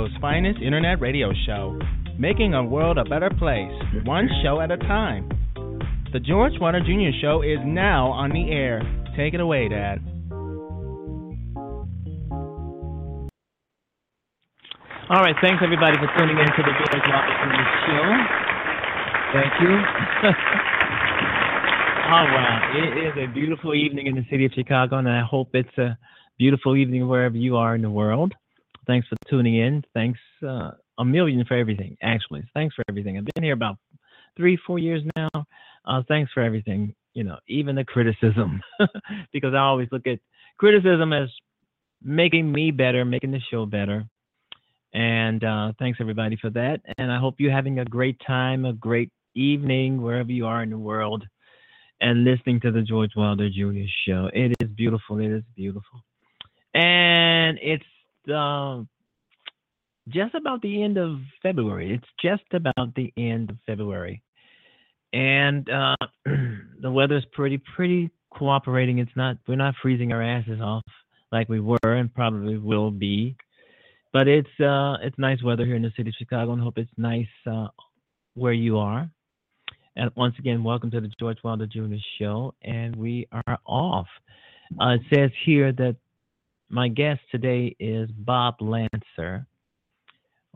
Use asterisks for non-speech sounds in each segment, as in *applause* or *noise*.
Chicago's finest internet radio show, making a world a better place, one show at a time. The George Wilder Jr. Show is now on the air. Take it away, Dad. All right, thanks everybody for tuning in to the George Wilder Jr. Show. Thank you. *laughs* oh wow, it is a beautiful evening in the city of Chicago, and I hope it's a beautiful evening wherever you are in the world. Thanks for tuning in. Thanks uh, a million for everything. Actually, thanks for everything. I've been here about three, four years now. Uh, thanks for everything. You know, even the criticism, *laughs* because I always look at criticism as making me better, making the show better. And uh, thanks everybody for that. And I hope you're having a great time, a great evening wherever you are in the world. and listening to the George Wilder Jr. show. It is beautiful. It is beautiful. And it's uh, just about the end of February. It's just about the end of February. And uh, *clears throat* the weather's pretty, pretty cooperating. It's not, we're not freezing our asses off like we were and probably will be. But it's uh, it's nice weather here in the city of Chicago, and hope it's nice uh, where you are. And once again, welcome to the George Wilder Jr. Show, and we are off. Uh, it says here that my guest today is Bob Lancer.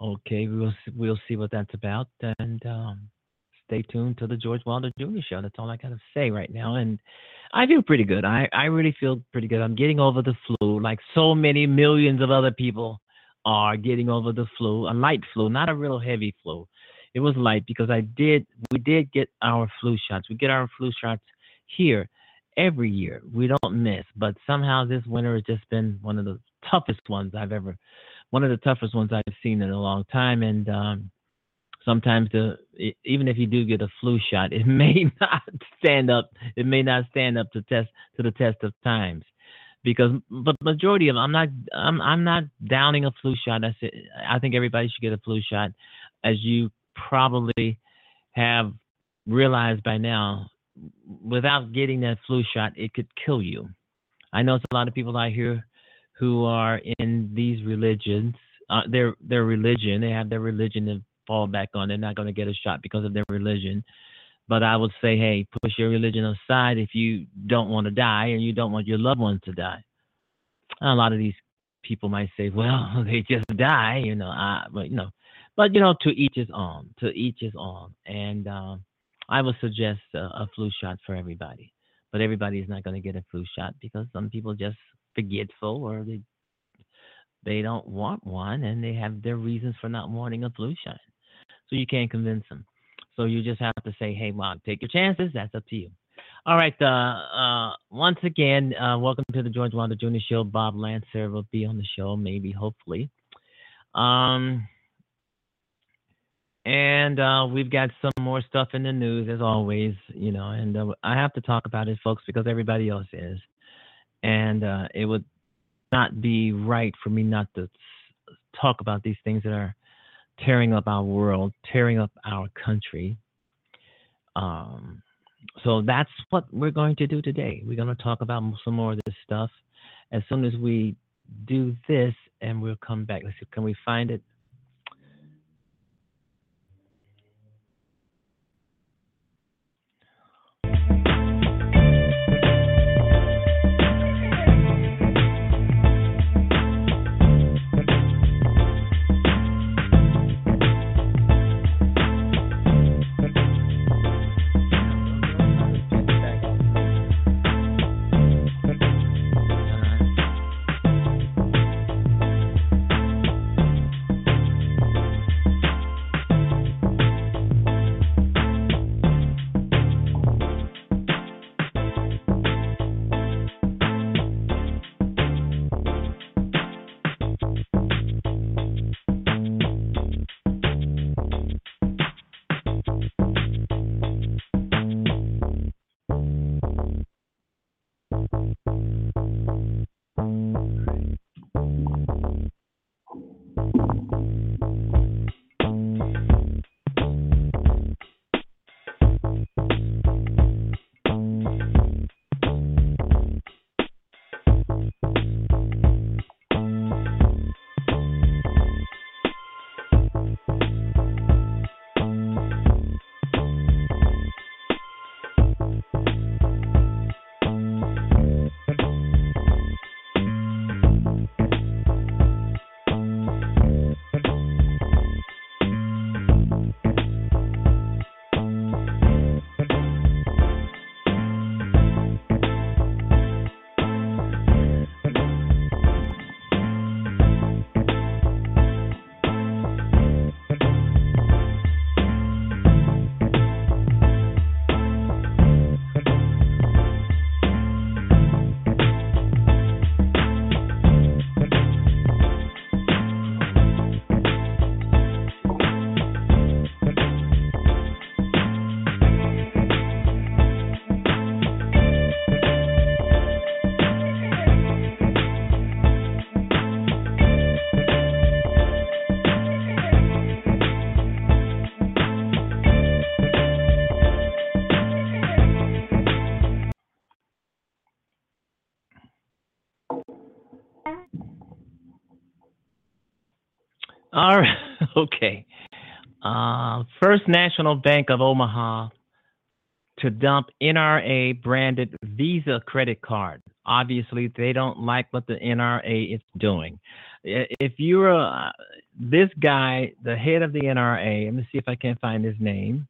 Okay, we'll we'll see what that's about, and um, stay tuned to the George Wilder Jr. Show. That's all I gotta say right now, and I feel pretty good. I I really feel pretty good. I'm getting over the flu, like so many millions of other people are getting over the flu, a light flu, not a real heavy flu it was light because I did we did get our flu shots. We get our flu shots here every year. We don't miss, but somehow this winter has just been one of the toughest ones I've ever one of the toughest ones I've seen in a long time and um sometimes the even if you do get a flu shot, it *laughs* may not stand up. It may not stand up to test to the test of times, because but majority of I'm not I'm I'm not downing a flu shot. I said I think everybody should get a flu shot, as you probably have realized by now without getting that flu shot, it could kill you. I know it's a lot of people out here who are in these religions, uh, their their religion, they have their religion to fall back on. They're not going to get a shot because of their religion. But I would say, hey, push your religion aside if you don't want to die and you don't want your loved ones to die. A lot of these people might say, well, *laughs* they just die, you know. I, but you know, but you know, to each his own. To each his own. And um, I would suggest a, a, flu shot for everybody. But everybody is not going to get a flu shot because some people just forgetful or they they don't want one and they have their reasons for not wanting a flu shot. So you can't convince them. So you just have to say, hey, mom, take your chances. That's up to you. All right. Uh, uh, once again, uh, welcome to the George Wilder Jr. Show. Bob Lancer will be on the show, maybe, hopefully. Um, and uh, we've got some more stuff in the news as always, you know. And uh, I have to talk about it, folks, because everybody else is, and uh, it would not be right for me not to talk about these things that are tearing up our world, tearing up our country. Um, so that's what we're going to do today. We're going to talk about some more of this stuff. As soon as we do this, and we'll come back. Let's see, can we find it? All right. *laughs* Okay. Uh, First National Bank of Omaha to dump NRA branded Visa credit card. Obviously, they don't like what the NRA is doing. If you're a, this guy, the head of the NRA, let me see if I can find his name.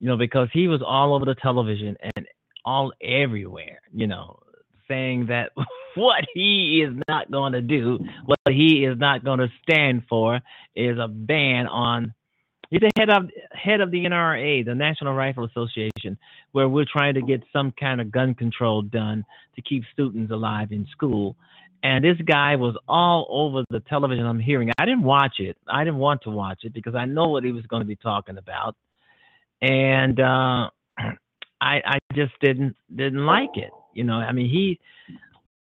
You know, because he was all over the television and all everywhere, you know, saying that *laughs* what he is not going to do, what he is not going to stand for, is a ban on. He's the head of head of the NRA, the National Rifle Association, where we're trying to get some kind of gun control done to keep students alive in school. And this guy was all over the television I'm hearing. I didn't watch it. I didn't want to watch it because I know what he was going to be talking about. And uh, *clears throat* I I just didn't didn't like it. You know, I mean he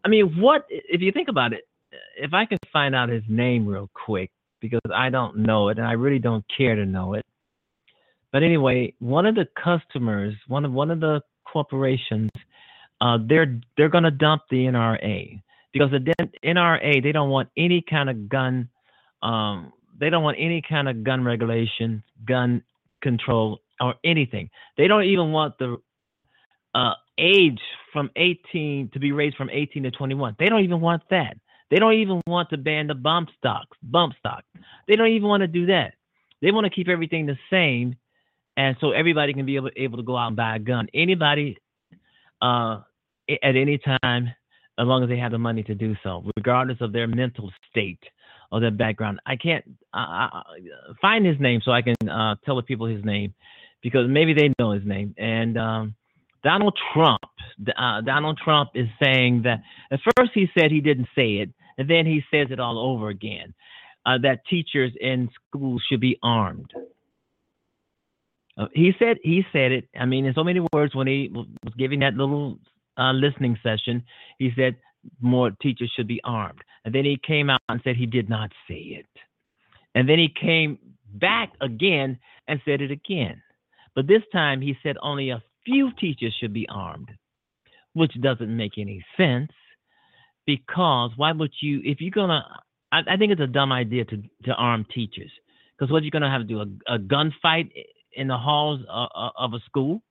I mean what if you think about it, if I can find out his name real quick because I don't know it and I really don't care to know it. But anyway, one of the customers, one of one of the corporations, uh, they're they're going to dump the NRA because the NRA they don't want any kind of gun, um, they don't want any kind of gun regulation, gun control, or anything. They don't even want the uh, age from 18 to be raised from 18 to 21. They don't even want that. They don't even want to ban the bump stocks, bump stock. They don't even want to do that. They want to keep everything the same, and so everybody can be able, able to go out and buy a gun. Anybody, uh, at any time, as long as they have the money to do so, regardless of their mental state or their background. I can't uh, find his name so I can uh, tell the people his name because maybe they know his name. And um, Donald Trump, uh, Donald Trump is saying that at first he said he didn't say it, and then he says it all over again uh, that teachers in schools should be armed. Uh, he said he said it. I mean, in so many words, when he was giving that little uh, listening session, he said more teachers should be armed. And then he came out and said he did not say it. And then he came back again and said it again. But this time he said only a few teachers should be armed, which doesn't make any sense because why would you, if you're going to, I think it's a dumb idea to, to arm teachers because what you're going to have to do, a, a gunfight in the halls of, of a school?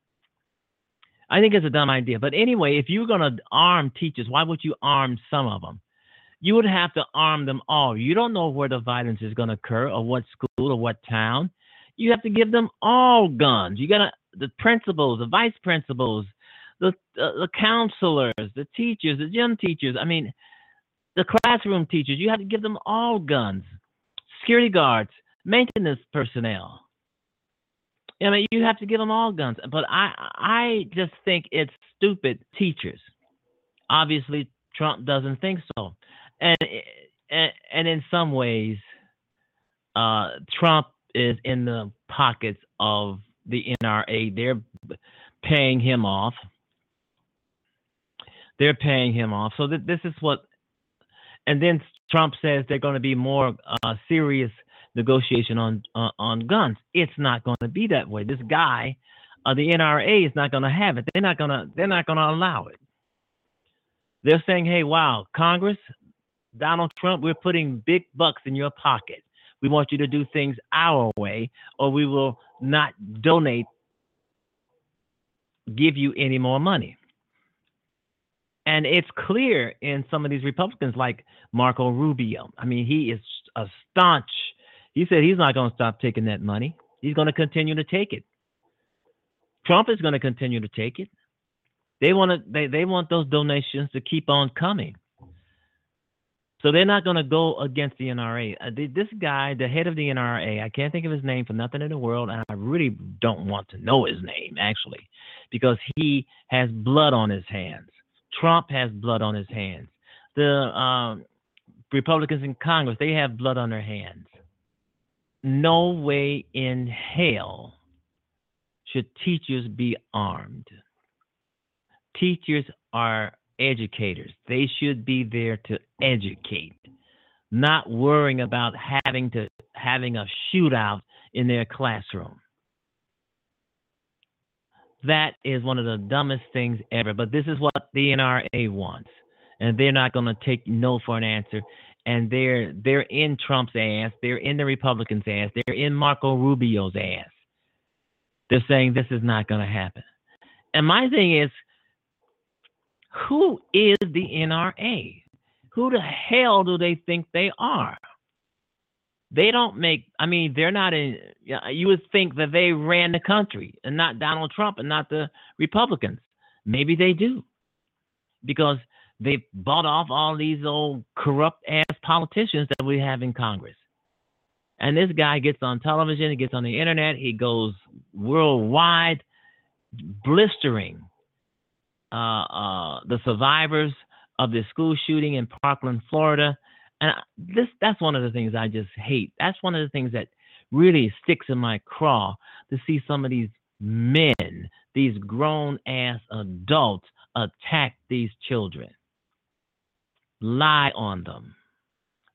I think it's a dumb idea. But anyway, if you're going to arm teachers, why would you arm some of them? You would have to arm them all. You don't know where the violence is going to occur or what school or what town. You have to give them all guns. You got to the principals, the vice principals, the uh, the counselors, the teachers, the gym teachers. I mean, the classroom teachers. You have to give them all guns. Security guards, maintenance personnel. I mean, you have to give them all guns. But I I just think it's stupid teachers. Obviously, Trump doesn't think so, and and, and in some ways, uh, Trump is in the pockets of the NRA. They're paying him off. They're paying him off. So th- this is what, and then Trump says they're going to be more uh, serious negotiation on uh, on guns. It's not going to be that way. This guy, uh, the NRA, is not going to have it. They're not going to. They're not going to allow it. They're saying, "Hey, wow, Congress, Donald Trump, we're putting big bucks in your pocket. We want you to do things our way, or we will not donate, give you any more money." And it's clear in some of these Republicans, like Marco Rubio. I mean, he is a staunch he said he's not going to stop taking that money. He's going to continue to take it. Trump is going to continue to take it. They want to they, they want those donations to keep on coming. So they're not going to go against the NRA. Uh, this guy, the head of the NRA, I can't think of his name for nothing in the world, and I really don't want to know his name actually, because he has blood on his hands. Trump has blood on his hands. The um, Republicans in Congress, they have blood on their hands no way in hell should teachers be armed. Teachers are educators. They should be there to educate, not worrying about having to having a shootout in their classroom. That is one of the dumbest things ever. But this is what the NRA wants. And they're not going to take no for an answer. and they're they're in Trump's ass, they're in the Republicans' ass, they're in Marco Rubio's ass. They're saying this is not going to happen. And my thing is, who is the NRA? Who the hell do they think they are? They don't make. I mean, they're not in. You would think that they ran the country and not Donald Trump and not the Republicans. Maybe they do, because they bought off all these old corrupt ass politicians that we have in Congress. And this guy gets on television, he gets on the internet, he goes worldwide, blistering uh, uh, the survivors of the school shooting in Parkland, Florida. And this that's one of the things I just hate. That's one of the things that really sticks in my craw to see some of these men, these grown ass adults attack these children lie on them.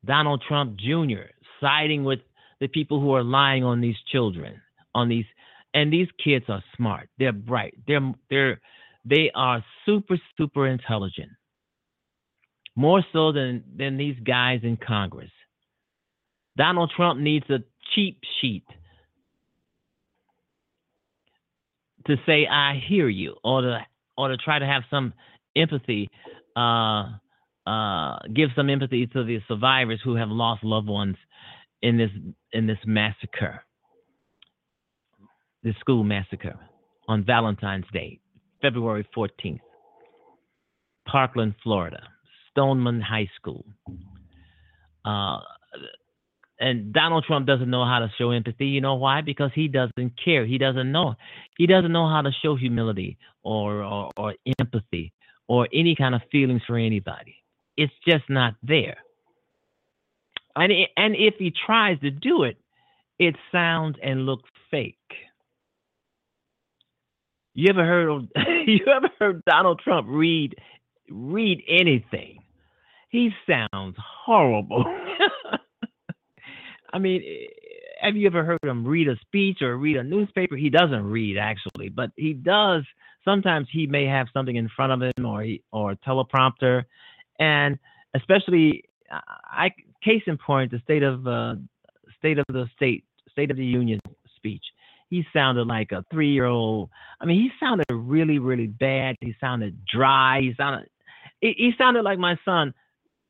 Donald Trump Jr. siding with the people who are lying on these children, on these, and these kids are smart. They're bright. They're they're they are super super intelligent, more so than than these guys in Congress. Donald Trump needs a cheap sheet to say I hear you, or to or to try to have some empathy. Uh, uh, give some empathy to the survivors who have lost loved ones in this in this massacre, this school massacre on Valentine's Day, February 14th, Parkland, Florida, Stoneman High School. Uh, and Donald Trump doesn't know how to show empathy. You know why? Because he doesn't care. He doesn't know. He doesn't know how to show humility or, or, or empathy or any kind of feelings for anybody. It's just not there. And, it, and if he tries to do it, it sounds and looks fake. You ever heard of, *laughs* you ever heard Donald Trump read read anything? He sounds horrible. *laughs* I mean, have you ever heard him read a speech or read a newspaper? He doesn't read actually, but he does. Sometimes he may have something in front of him or he, or a teleprompter, and especially I case in point the state of uh, state of the state state of the union speech. He sounded like a three year old. I mean, he sounded really really bad. He sounded dry. He sounded he, he sounded like my son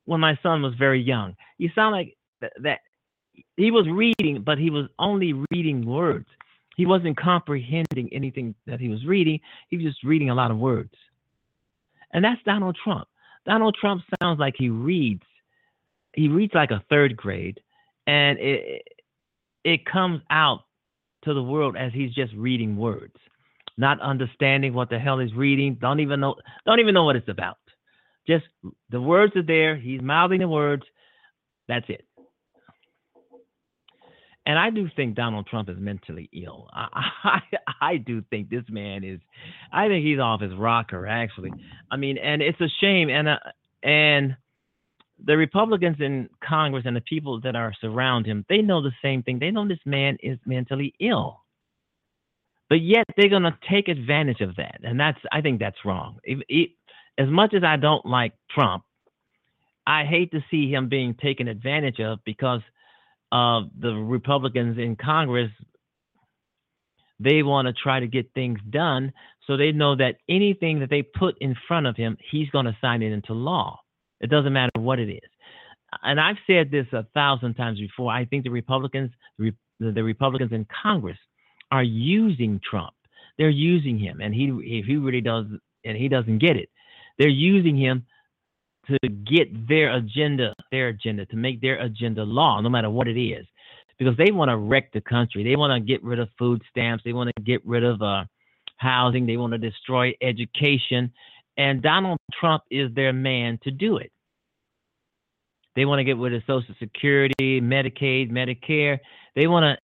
when my son was very young. He sounded like th- that he was reading, but he was only reading words. He wasn't comprehending anything that he was reading. He was just reading a lot of words. And that's Donald Trump. Donald Trump sounds like he reads. He reads like a third grade, and it it comes out to the world as he's just reading words, not understanding what the hell he's reading. Don't even know. Don't even know what it's about. Just the words are there. He's mouthing the words. That's it. And I do think Donald Trump is mentally ill. I, *laughs* I, I do think this man is. I think he's off his rocker. Actually, I mean, and it's a shame. And uh, and the Republicans in Congress and the people that are surround him, they know the same thing. They know this man is mentally ill. But yet they're going to take advantage of that. And that's I think that's wrong. As much as I don't like Trump, I hate to see him being taken advantage of because – uh, the Republicans in Congress, they want to try to get things done. So they know that anything that they put in front of him, he's going to sign it into law. It doesn't matter what it is. And I've said this a thousand times before. I think the Republicans, the, Republicans in Congress, are using Trump. They're using him, and he if he really does, and he doesn't get it, they're using him to get their agenda, their agenda, to make their agenda law, no matter what it is, because they want to wreck the country. They want to get rid of food stamps. They want to get rid of uh, housing. They want to destroy education. And Donald Trump is their man to do it. They want to get rid of Social Security, Medicaid, Medicare. They want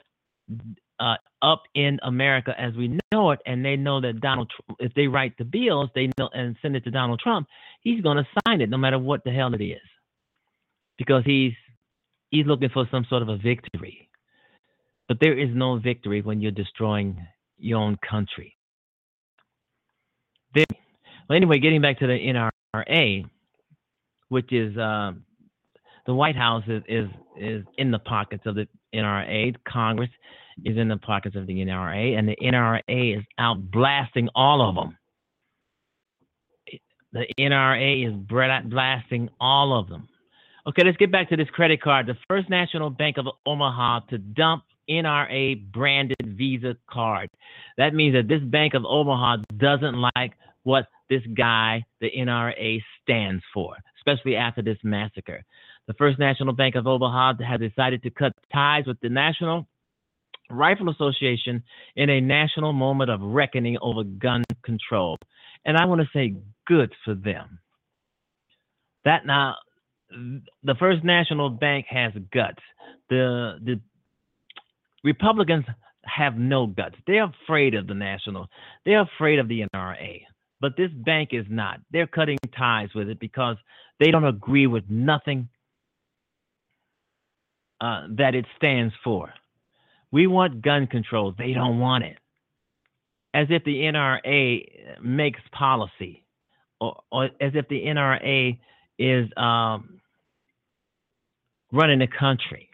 to uh, up in America as we know it, and they know that Donald, Trump, if they write the bills, they know and send it to Donald Trump, he's going to sign it no matter what the hell it is, because he's he's looking for some sort of a victory. But there is no victory when you're destroying your own country. There, well, anyway, getting back to the NRA, which is uh, The White House is, is is in the pockets of the NRA. Congress is in the pockets of the NRA, and the NRA is out blasting all of them. The NRA is blasting all of them. Okay, let's get back to this credit card. The First National Bank of Omaha to dump NRA branded Visa card. That means that this Bank of Omaha doesn't like what this guy, the NRA, stands for, especially after this massacre. The First National Bank of Omaha has decided to cut ties with the National Rifle Association in a national moment of reckoning over gun control. And I want to say good for them. That now the First National Bank has guts. The the Republicans have no guts. They're afraid of the national. They're afraid of the NRA. But this bank is not. They're cutting ties with it because they don't agree with nothing uh, that it stands for. We want gun control. They don't want it. As if the NRA makes policy, or, or as if the NRA is um, running the country.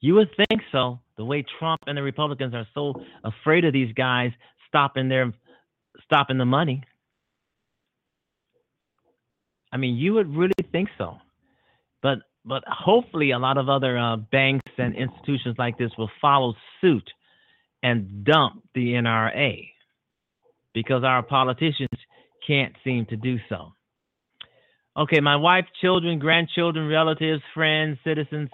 You would think so. The way Trump and the Republicans are so afraid of these guys stopping their stopping the money. I mean, you would really think so. But but hopefully a lot of other uh, banks and institutions like this will follow suit and dump the NRA because our politicians can't seem to do so. Okay, my wife, children, grandchildren, relatives, friends, citizens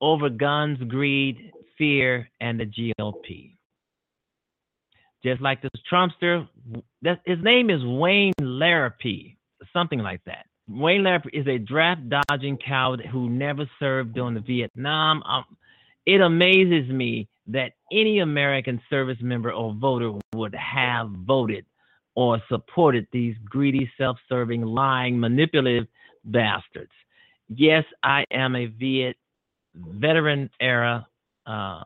over guns, greed, fear, and the GOP. Just like this Trumpster, that, his name is Wayne Larrapy, something like that. Wayne Larrapy is a draft dodging coward who never served during the Vietnam. Um, it amazes me that any American service member or voter would have voted or supported these greedy, self serving, lying, manipulative bastards. Yes, I am a Viet veteran era uh,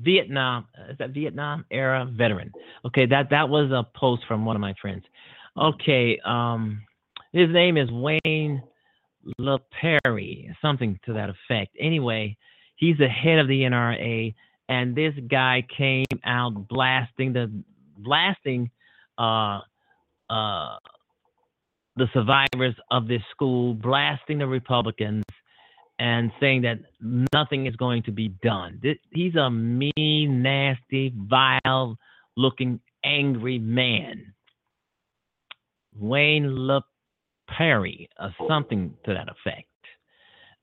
Vietnam is that Vietnam era veteran. Okay, that that was a post from one of my friends. Okay, um, his name is Wayne LaPerry, something to that effect. Anyway, he's the head of the NRA, and this guy came out blasting the blasting uh, uh, the survivors of this school, blasting the Republicans, and saying that nothing is going to be done. He's a mean, nasty, vile looking, angry man. Wayne LaPerry, or something to that effect.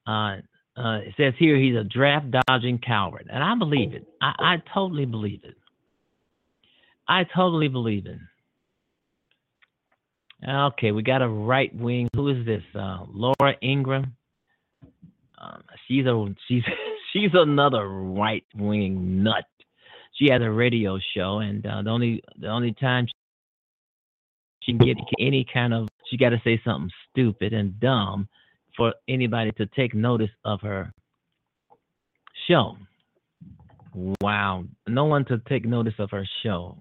Uh, uh, it says here he's a draft dodging coward. And I believe it. I, I totally believe it. I totally believe it. Okay, we got a right wing. Who is this? Uh, Laura Ingraham. Um, she's a *laughs* she's she's another right wing nut. She has a radio show, and uh, the only the only time she can get any kind of she got to say something stupid and dumb for anybody to take notice of her show. Wow, no one to take notice of her show.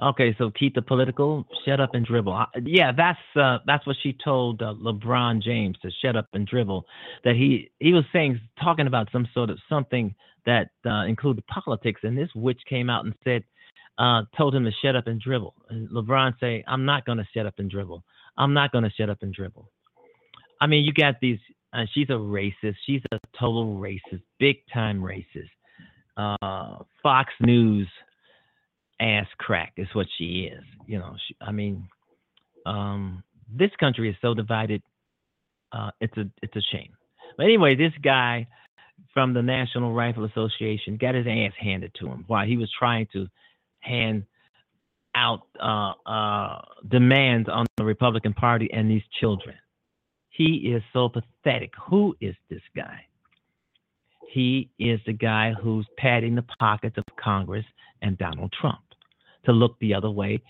Okay, so keep the political, shut up and dribble. Yeah, that's uh, that's what she told uh, LeBron James to shut up and dribble. That he he was saying talking about some sort of something that uh, included politics, and this witch came out and said uh, told him to shut up and dribble. And LeBron say, "I'm not going to shut up and dribble. I'm not going to shut up and dribble." I mean, you got these. Uh, she's a racist. She's a total racist, big time racist. Uh, Fox News ass crack is what she is. You know, she, I mean, um, this country is so divided. Uh, it's a it's a shame. But anyway, this guy from the National Rifle Association got his ass handed to him while he was trying to hand out uh, uh, demands on the Republican Party and these children. He is so pathetic. Who is this guy? He is the guy who's padding the pockets of Congress and Donald Trump to look the other way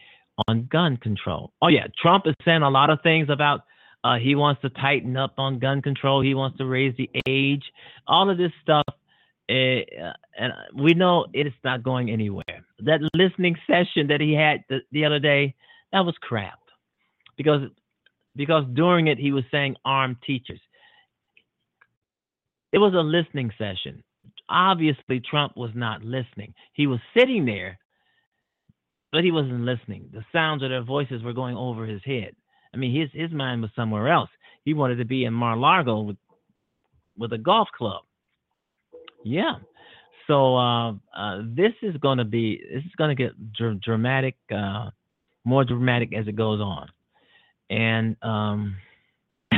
on gun control. Oh yeah, Trump is saying a lot of things about uh, he wants to tighten up on gun control. He wants to raise the age. All of this stuff, uh, and we know it's not going anywhere. That listening session that he had the, the other day, that was crap, because because during it he was saying armed teachers. It was a listening session. Obviously, Trump was not listening. He was sitting there, but he wasn't listening. The sounds of their voices were going over his head. I mean, his his mind was somewhere else. He wanted to be in Mar-Largo with with a golf club. Yeah. So uh, uh, this is going to be this is going to get dr- dramatic, uh, more dramatic as it goes on, and um, *laughs*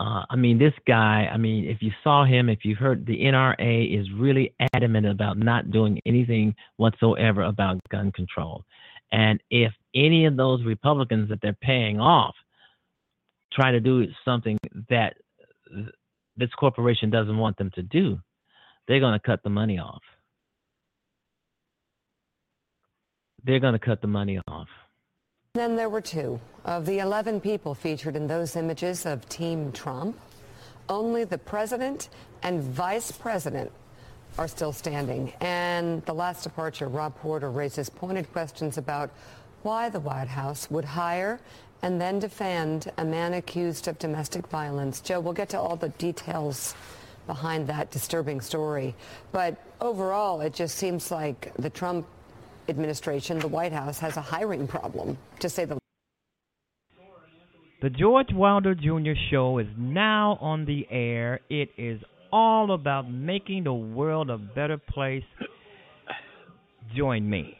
Uh, I mean, this guy, I mean, if you saw him, if you heard the NRA is really adamant about not doing anything whatsoever about gun control. And if any of those Republicans that they're paying off try to do something that this corporation doesn't want them to do, they're going to cut the money off. They're going to cut the money off. Then there were two. Of the 11 people featured in those images of Team Trump, only the president and vice president are still standing. And the last departure, Rob Porter, raises pointed questions about why the White House would hire and then defend a man accused of domestic violence. Joe, we'll get to all the details behind that disturbing story. But overall, it just seems like the Trump administration, the White House, has a hiring problem, to say the least. the George Wilder Jr. Show is now on the air. It is all about making the world a better place. Join me.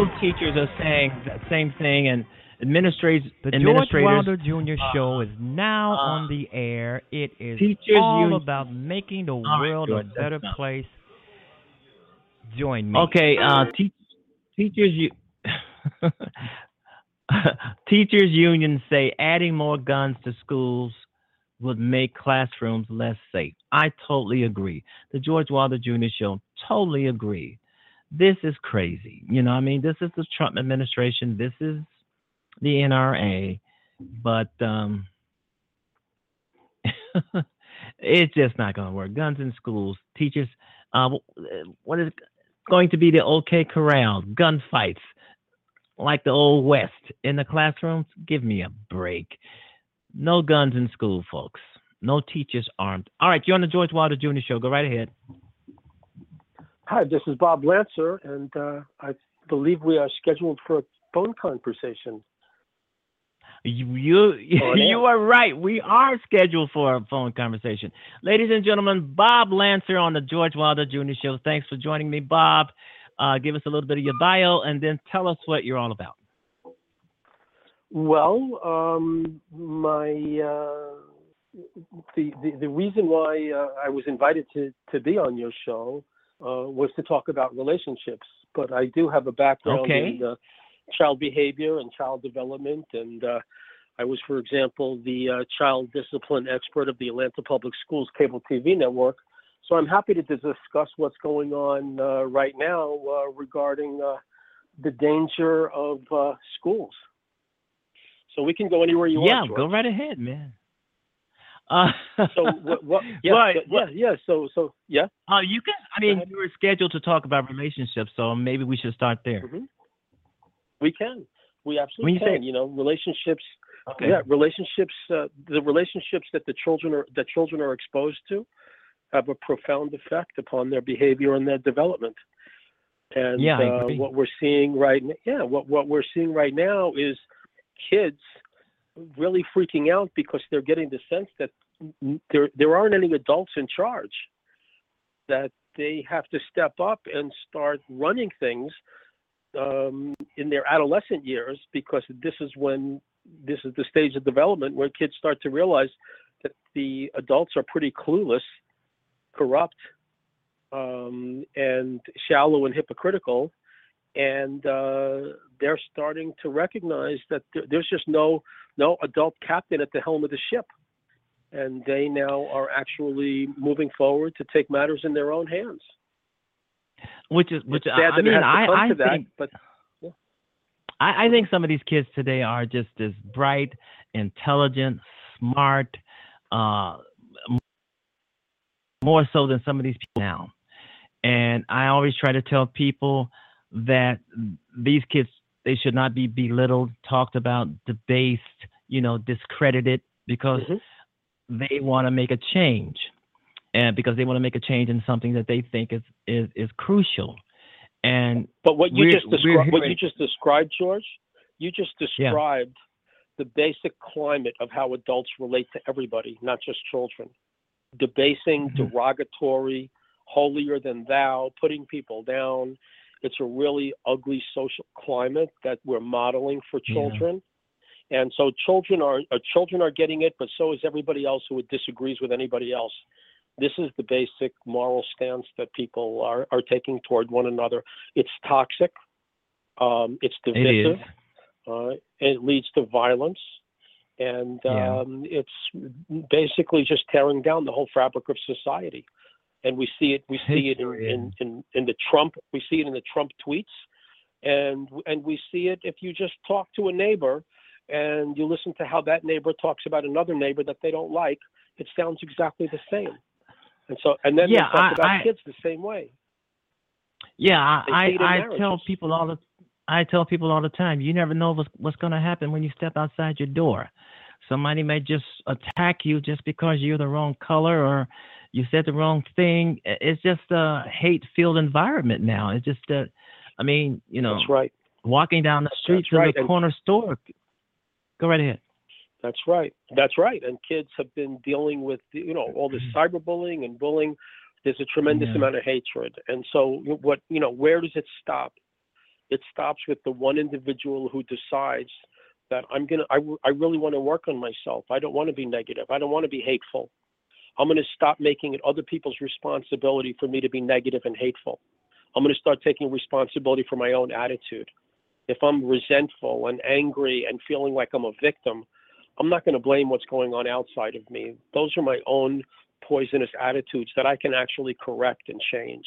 School teachers are saying the same thing, and administrators. The administrators, George Wilder Jr. uh, Show is now uh, on the air. It is Teachers all Union- about making the right, world George, a better place. Join me. Okay, uh, te- teachers, you. *laughs* teachers unions say adding more guns to schools would make classrooms less safe. I totally agree. The George Wilder Jr. Show, totally agree. This is crazy. You know, I mean, this is the Trump administration. This is the NRA, but um, *laughs* it's just not going to work. Guns in schools, teachers. Uh, what is going to be the OK Corral gunfights like the old West in the classrooms? Give me a break. No guns in school, folks. No teachers armed. All right, you're on the George Wilder Jr. Show. Go right ahead. Hi, this is Bob Lancer, and uh, I believe we are scheduled for a phone conversation. You you, you are right. We are scheduled for a phone conversation. Ladies and gentlemen, Bob Lancer on the George Wilder Jr. Show. Thanks for joining me, Bob. Uh, give us a little bit of your bio and then tell us what you're all about. Well, um, my uh, the, the the reason why uh, I was invited to to be on your show uh, was to talk about relationships, but I do have a background Okay. in uh, child behavior and child development, and uh, I was, for example, the uh, child discipline expert of the Atlanta Public Schools cable TV network. So I'm happy to discuss what's going on uh, right now uh, regarding uh, the danger of uh, schools. So we can go anywhere you yeah, want. George. go right ahead, man. Uh, So what? what *laughs* yeah, so- yeah, yeah. So so yeah. uh, you can. I mean, you were scheduled to talk about relationships, so maybe we should start there. hmm We can. We absolutely you can. say- you know, relationships. Okay. Yeah, relationships. Uh, the relationships that the children are that children are exposed to have a profound effect upon their behavior and their development. And Yeah, uh, what we're seeing right yeah, what what we're seeing right now is kids really freaking out because they're getting the sense that there there aren't any adults in charge. That they have to step up and start running things um, in their adolescent years because this is when this is the stage of development where kids start to realize that the adults are pretty clueless, corrupt, um, and shallow and hypocritical, and uh, they're starting to recognize that there- there's just no no adult captain at the helm of the ship, and they now are actually moving forward to take matters in their own hands. Which is which I, mean, it has to I I that, think but I, I think some of these kids today are just as bright, intelligent, smart, uh, more so than some of these people now. And I always try to tell people that these kids they should not be belittled, talked about, debased, you know, discredited because Mhm. they want to make a change, and because they want to make a change in something that they think is is is crucial. And But what you just described, what you just described, George, you just described the basic climate of how adults relate to everybody, not just children. Debasing, Mhm. derogatory, holier than thou, putting people down. It's a really ugly social climate that we're modeling for Yeah. children. And so children are uh, children are getting it, but so is everybody else who disagrees with anybody else. This is the basic moral stance that people are, are taking toward one another. It's toxic. Um, it's divisive. is. Uh, it leads to violence, and Yeah. um, it's basically just tearing down the whole fabric of society. And we see it. We see it in, in, in, in the Trump. We see it in the Trump tweets, and and we see it if you just talk to a neighbor and you listen to how that neighbor talks about another neighbor that they don't like. It sounds exactly the same. And so, and then Yeah, they talk I- about I- kids the same way. Yeah, I see it in I, I tell people all the I tell people all the time, you never know what's what's going to happen when you step outside your door. Somebody may just attack you just because you're the wrong color or you said the wrong thing. It's just a hate-filled environment now. It's just uh, I mean, you know, That's right. walking down the street That's to right, the and- corner store. Go right ahead. That's right. That's right. And kids have been dealing with you know all this cyberbullying and bullying. There's a tremendous Mm-hmm. Yeah. amount of hatred, and so what you know, where does it stop? It stops with the one individual who decides that I'm gonna. I, I really want to work on myself. I don't want to be negative. I don't want to be hateful. I'm going to stop making it other people's responsibility for me to be negative and hateful. I'm going to start taking responsibility for my own attitude. If I'm resentful and angry and feeling like I'm a victim, I'm not going to blame what's going on outside of me. Those are my own poisonous attitudes that I can actually correct and change.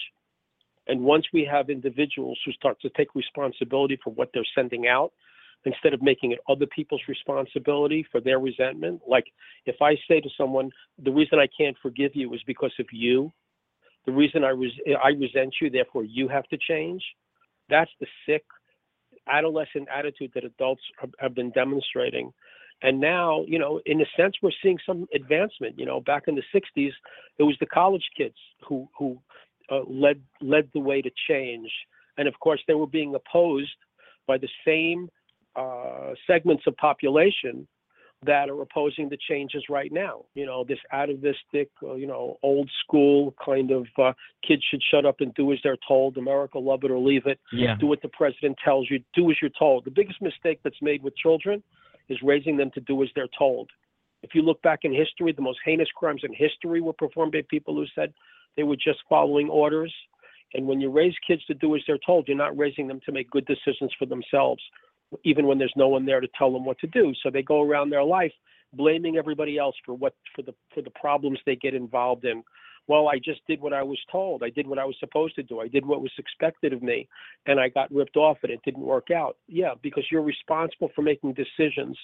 And once we have individuals who start to take responsibility for what they're sending out, instead of making it other people's responsibility for their resentment, like if I say to someone, the reason I can't forgive you is because of you, the reason I, res- I resent you, therefore you have to change, that's the sick adolescent attitude that adults have been demonstrating. And now, you know, in a sense, we're seeing some advancement. You know, back in the '60s, it was the college kids who who uh, led led the way to change, and of course, they were being opposed by the same uh, segments of population that are opposing the changes right now. You know, this atavistic, uh, you know, old school kind of uh, kids should shut up and do as they're told. America, love it or leave it. Yeah. Do what the president tells you. Do as you're told. The biggest mistake that's made with children is raising them to do as they're told. If you look back in history, the most heinous crimes in history were performed by people who said they were just following orders. And when you raise kids to do as they're told, you're not raising them to make good decisions for themselves even when there's no one there to tell them what to do. So they go around their life blaming everybody else for what for the for the problems they get involved in. Well, I just did what I was told. I did what I was supposed to do. I did what was expected of me, and I got ripped off and it didn't work out. Yeah, because you're responsible for making decisions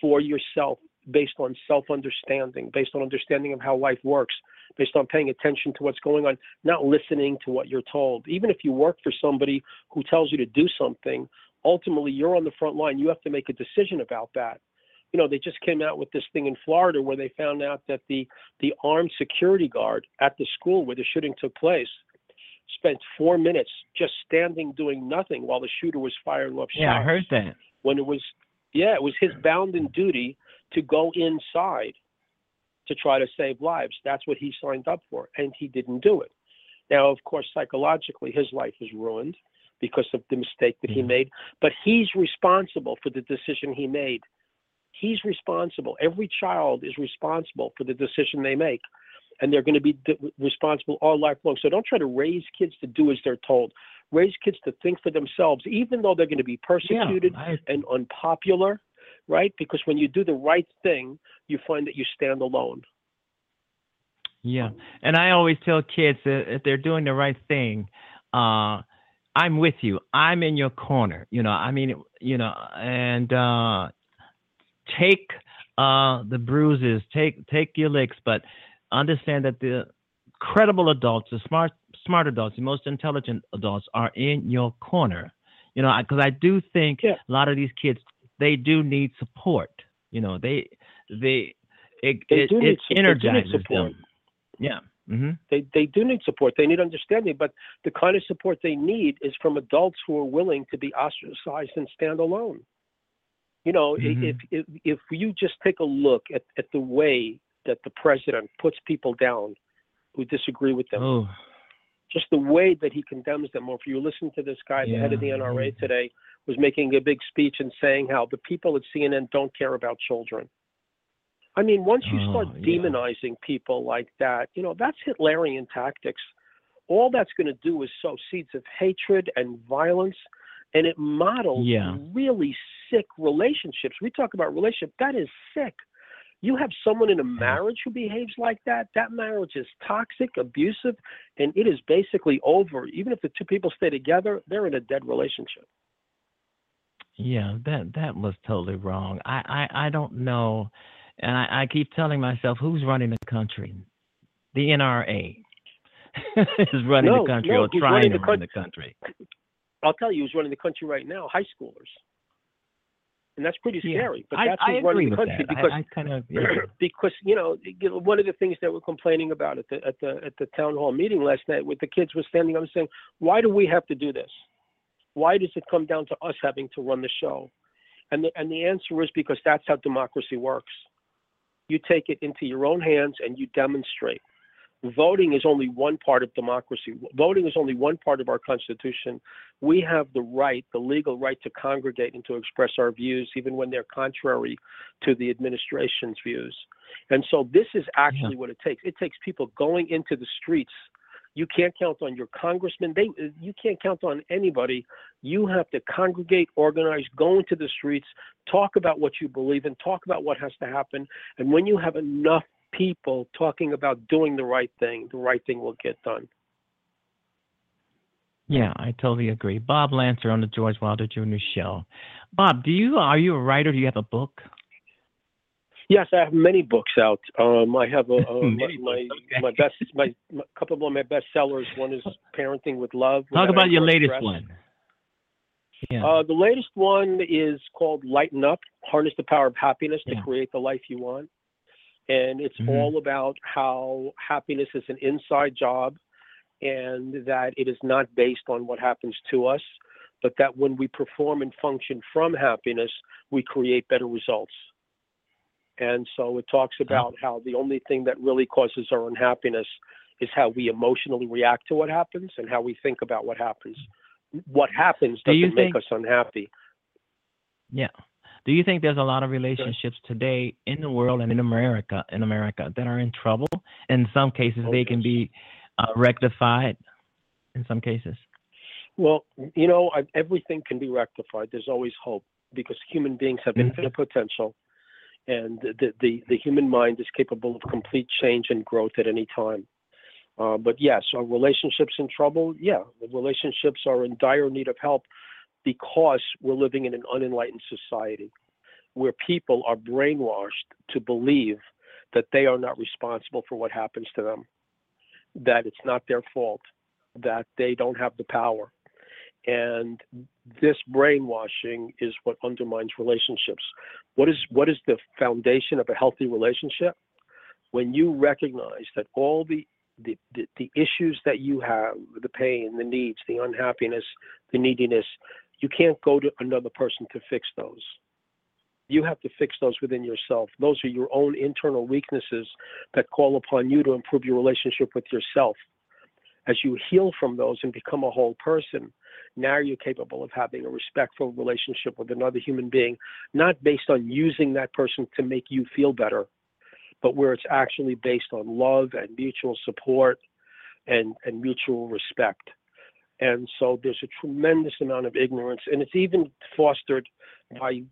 for yourself based on self-understanding, based on understanding of how life works, based on paying attention to what's going on, not listening to what you're told. Even if you work for somebody who tells you to do something, ultimately you're on the front line. You have to make a decision about that. You know, they just came out with this thing in Florida where they found out that the the armed security guard at the school where the shooting took place spent four minutes just standing doing nothing while the shooter was firing off shots. Yeah, I heard that. When it was, yeah, it was his bounden duty to go inside to try to save lives. That's what he signed up for, and he didn't do it. Now, of course, psychologically, his life is ruined because of the mistake that he Mhm. made. But he's responsible for the decision he made. He's responsible. Every child is responsible for the decision they make. And they're going to be d- responsible all life long. So don't try to raise kids to do as they're told. Raise kids to think for themselves, even though they're going to be persecuted Yeah, I, and unpopular, right? Because when you do the right thing, you find that you stand alone. yeah, and I always tell kids that if they're doing the right thing, uh, I'm with you. I'm in your corner. You know, I mean, you know, and uh, take uh, the bruises, take take your licks, but understand that the credible adults, the smart smart adults, the most intelligent adults are in your corner. You know, because I, do think Yeah. a lot of these kids they do need support. You know, they they it They it, it energizes support. them. Yeah. Hmm They they do need support. They need understanding, but the kind of support they need is from adults who are willing to be ostracized and stand alone. You know, i Mhm. if, if if you just take a look at, at the way that the president puts people down who disagree with them, Oh. just the way that he condemns them. Or if you listen to this guy, the head of the NRA today, was making a big speech and saying how the people at CNN don't care about children. I mean, once you oh, start Oh, yeah. demonizing people like that, you know, that's Hitlerian tactics. All that's going to do is sow seeds of hatred and violence, and it models Yeah. really sick relationships. We talk about relationship, that is sick. You have someone in a marriage who behaves like that, that marriage is toxic, abusive, and it is basically over. Even if the two people stay together, they're in a dead relationship. Yeah, that that was totally wrong. I I, I don't know, and I, I keep telling myself, who's running the country? The NRA *laughs* is running No, the country no, or trying to run the country. I'll tell you who's running the country right now, high schoolers. And that's pretty Yeah, scary. But that's I who's agree running the country that. because I, I kind of yeah. *clears throat* because you know you know, one of the things that we're complaining about at the at the at the town hall meeting last night with the kids was standing up and saying, "Why do we have to do this? Why does it come down to us having to run the show?" And the and the answer is because that's how democracy works. You take it into your own hands and you demonstrate. voting is only one part of democracy. Voting is only one part of our Constitution. We have the right, the legal right to congregate and to express our views, even when they're contrary to the administration's views. And so this is actually yeah. what it takes. It takes people going into the streets. You can't count on your congressman. They, you can't count on anybody. You have to congregate, organize, go into the streets, talk about what you believe in, talk about what has to happen. And when you have enough people talking about doing the right thing, the right thing will get done. Yeah, I totally agree. Bob Lancer on the George Wilder Jr. Show. Bob, do you are you a writer? Do you have a book? Yes, I have many books out. Um, I have a, *laughs* a my my, okay. my, best my, my couple of my best sellers. One is Parenting with Love. Talk about your latest stress. one. Yeah. Uh, the latest one is called Lighten Up: Harness the Power of Happiness to yeah. Create the Life You Want and it's mm-hmm. all about how happiness is an inside job and that it is not based on what happens to us but that when we perform and function from happiness we create better results and so it talks about how the only thing that really causes our unhappiness is how we emotionally react to what happens and how we think about what happens what happens doesn't Do make think... us unhappy yeah do you think there's a lot of relationships today in the world and in America in America that are in trouble? In some cases, they can be uh, rectified. In some cases. Well, you know, I, everything can be rectified. There's always hope because human beings have mm-hmm. infinite potential, and the, the the human mind is capable of complete change and growth at any time. Uh, but yes, are relationships in trouble? Yeah, relationships are in dire need of help because we're living in an unenlightened society where people are brainwashed to believe that they are not responsible for what happens to them, that it's not their fault, that they don't have the power. And this brainwashing is what undermines relationships. What is what is the foundation of a healthy relationship? When you recognize that all the the, the, the issues that you have, the pain, the needs, the unhappiness, the neediness, you can't go to another person to fix those. You have to fix those within yourself. Those are your own internal weaknesses that call upon you to improve your relationship with yourself. As you heal from those and become a whole person, now you're capable of having a respectful relationship with another human being, not based on using that person to make you feel better, but where it's actually based on love and mutual support and, and mutual respect. And so there's a tremendous amount of ignorance, and it's even fostered by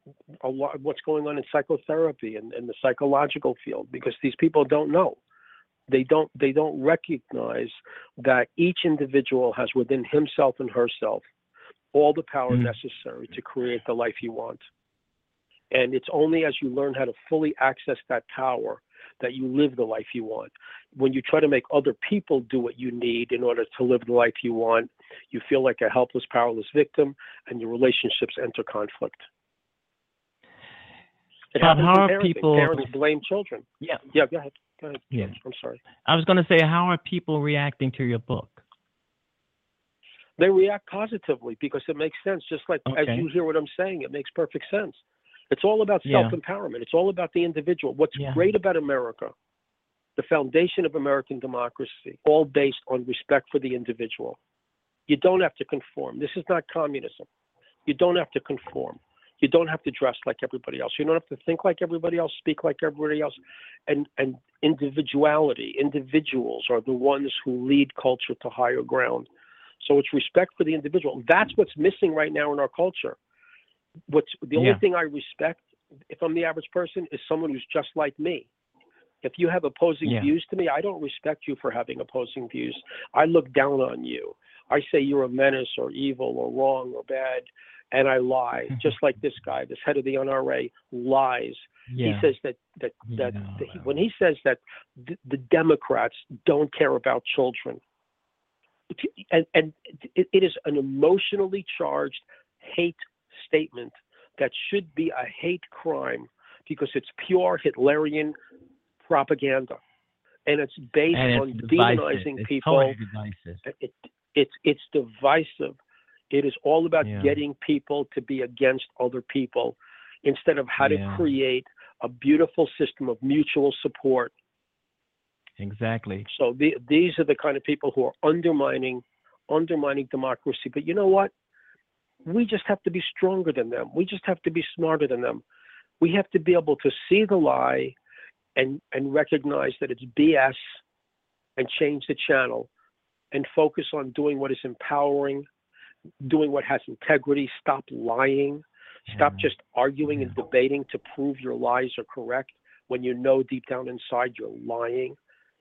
a lot of what's going on in psychotherapy and, and the psychological field because these people don't know. They don't they don't recognize that each individual has within himself and herself all the power mm-hmm. necessary to create the life you want. And it's only as you learn how to fully access that power that you live the life you want. When you try to make other people do what you need in order to live the life you want, you feel like a helpless, powerless victim, and your relationships enter conflict. It Bob, how are people? Parents blame children. Yeah. Yeah. Go ahead. Go ahead. Yeah. I'm sorry. I was going to say, how are people reacting to your book? They react positively because it makes sense. Just like okay. as you hear what I'm saying, it makes perfect sense. It's all about self empowerment. It's all about the individual. What's yeah. great about America, the foundation of American democracy, all based on respect for the individual. You don't have to conform. This is not communism. You don't have to conform. You don't have to dress like everybody else. You don't have to think like everybody else, speak like everybody else. And and individuality, individuals are the ones who lead culture to higher ground. So it's respect for the individual. That's what's missing right now in our culture what's the only yeah. thing I respect if I'm the average person is someone who's just like me. If you have opposing yeah. views to me, I don't respect you for having opposing views. I look down on you. I say you're a menace or evil or wrong or bad, and I lie. just like this guy, this head of the NRA, lies. Yeah. He says that that that, no, that he, when he says that the Democrats don't care about children, and and it, it is an emotionally charged hate statement that should be a hate crime because it's pure Hitlerian propaganda. And it's based and on it's demonizing it's people. Totally it, it's it's divisive. It is all about yeah. getting people to be against other people instead of how yeah. to create a beautiful system of mutual support Exactly. So the, these are the kind of people who are undermining undermining democracy. But you know what? We just have to be stronger than them. We just have to be smarter than them. We have to be able to see the lie and and recognize that it's BS and change the channel and focus on doing what is empowering, doing what has integrity, stop lying, stop just arguing and debating to prove your lies are correct when you know deep down inside you're lying.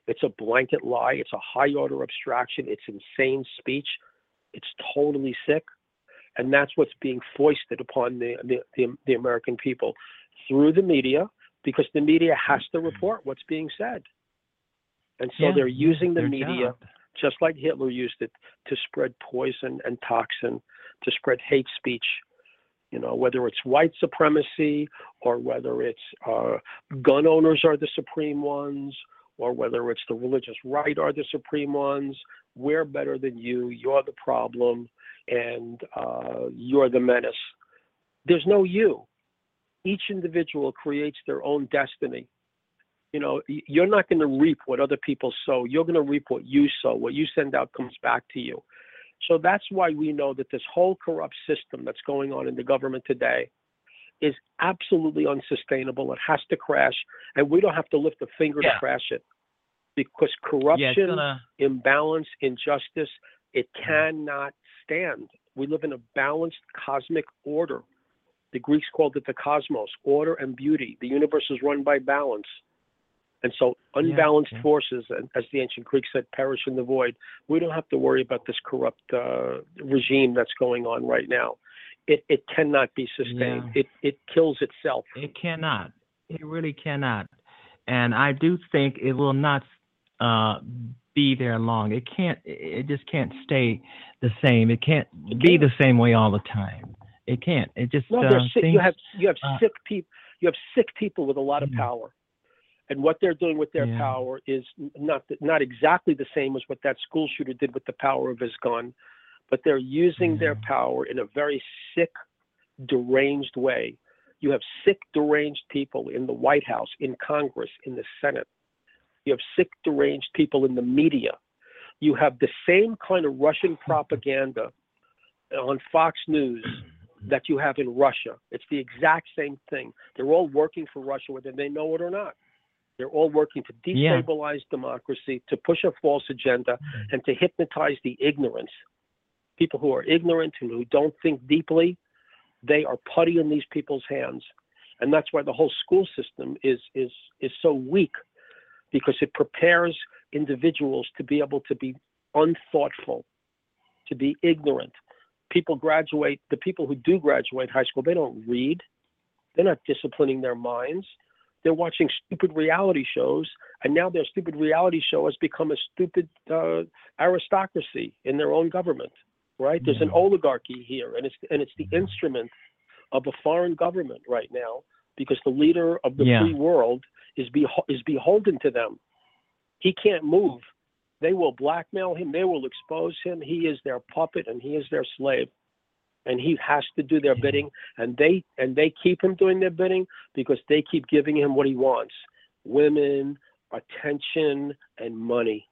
It's a blanket lie. It's a high order abstraction. It's insane speech. It's totally sick. And that's what's being foisted upon the, the, the, the American people through the media because the media has to report what's being said. And so Yeah, they're using the media job. just like Hitler used it to spread poison and toxin, to spread hate speech. You know, whether it's white supremacy or whether it's uh, gun owners are the supreme ones or whether it's the religious right are the supreme ones. We're better than you. You're the problem, and uh, you're the menace. There's no you. Each individual creates their own destiny. You know, you're not going to reap what other people sow. You're going to reap what you sow. What you send out comes back to you. So that's why we know that this whole corrupt system that's going on in the government today is absolutely unsustainable. It has to crash, and we don't have to lift a finger Yeah. to crash it because corruption, it's gonna. imbalance, injustice, it cannot stand. We live in a balanced cosmic order. The Greeks called it the cosmos, order and beauty. The universe is run by balance. And so unbalanced yeah. forces, and as the ancient Greeks said, perish in the void. We don't have to worry about this corrupt uh, regime that's going on right now. It, it cannot be sustained. Yeah. It, it kills itself. It cannot. It really cannot. And I do think it will not uh, be there long. It can't. It just can't stay the same. It can't be can't. the same way all the time. It can't. It just. No, uh, sick. things- You have you have uh, sick people. You have sick people with a lot of Yeah. power, and what they're doing with their Yeah. power is not not exactly the same as what that school shooter did with the power of his gun, but they're using their mm. power in a very sick, deranged way. You have sick, deranged people in the White House, in Congress, in the Senate. You have sick, deranged people in the media. You have the same kind of Russian *laughs* propaganda on Fox News that you have in Russia. It's the exact same thing. They're all working for Russia, whether they know it or not. They're all working to Yeah. destabilize democracy, to push a false agenda, mm. and to hypnotize the ignorance. People who are ignorant and who don't think deeply, they are putty in these people's hands. And that's why the whole school system is is is so weak because it prepares individuals to be able to be unthoughtful, to be ignorant. People graduate, the people who do graduate high school, they don't read. They're not disciplining their minds. They're watching stupid reality shows, and now their stupid reality show has become a stupid uh, aristocracy in their own government. Right? There's an oligarchy here, and it's and it's the instrument of a foreign government right now because the leader of the Yeah. free world is beho- is beholden to them. He can't move. They will blackmail him. They will expose him. He is their puppet and he is their slave, and he has to do their bidding. And they and they keep him doing their bidding because they keep giving him what he wants: women, attention, and money.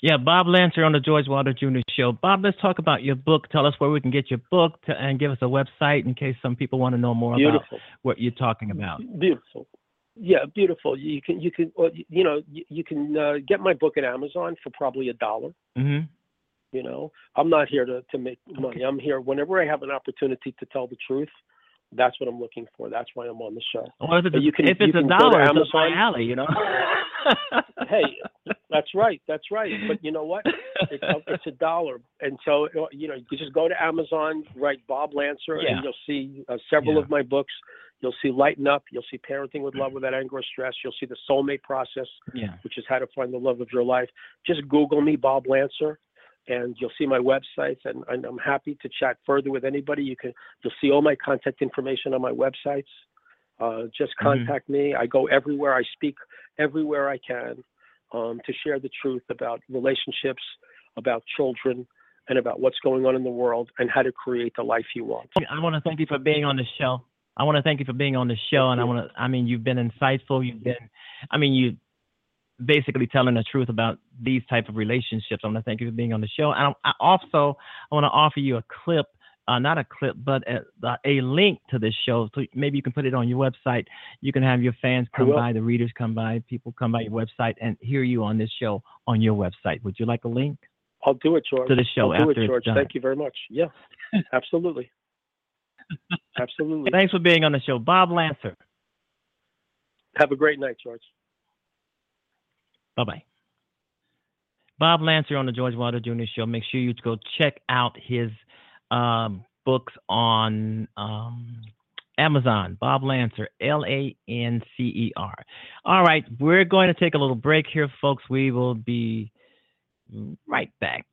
Yeah, Bob Lancer on the George Wilder Jr. Show. Bob, let's talk about your book. Tell us where we can get your book to, and give us a website in case some people want to know more about what you're talking about. Beautiful. Yeah, beautiful. You can you can you know you, you can uh, get my book at Amazon for probably a dollar. hmm You know, I'm not here to to make money. I'm here whenever I have an opportunity to tell the truth. That's what I'm looking for. That's why I'm on the show. Well, if it's, a, you can- if you a dollar, it's up my alley, you know. *laughs* Hey, that's right. That's right. But you know what? It's a, it's a dollar, and so you know you just go to Amazon, write Bob Lancer, Yeah. and you'll see uh, several Yeah. of my books. You'll see Lighten Up. You'll see Parenting with Love Without Anger or Stress. You'll see the Soulmate Process, yeah. which is how to find the love of your life. Just Google me, Bob Lancer, and you'll see my websites. And, and I'm happy to chat further with anybody. You can you'll see all my contact information on my websites. Uh, just Mhm. contact me. I go everywhere. I speak everywhere I can um, to share the truth about relationships, about children, and about what's going on in the world and how to create the life you want. I want to thank you for being on the show. I want to thank you for being on the show, and I want to. I mean, you've been insightful. You've been. I mean, you. Basically telling the truth about these type of relationships. I want to thank you for being on the show. And I, I also I want to offer you a clip, uh, not a clip, but a, a, link to this show. So maybe you can put it on your website. You can have your fans come by, the readers come by, people come by your website and hear you on this show on your website. Would you like a link? I'll do it, George. To the show I'll after do it, George. Thank you very much. Yeah, *laughs* absolutely. absolutely. Thanks for being on the show. Bob Lancer. Have a great night, George. Bye bye. Bob Lancer on the George Wilder Jr. Show. Make sure you go check out his um, books on um, Amazon. Bob Lancer, L A N C E R. All right, we're going to take a little break here, folks. We will be right back.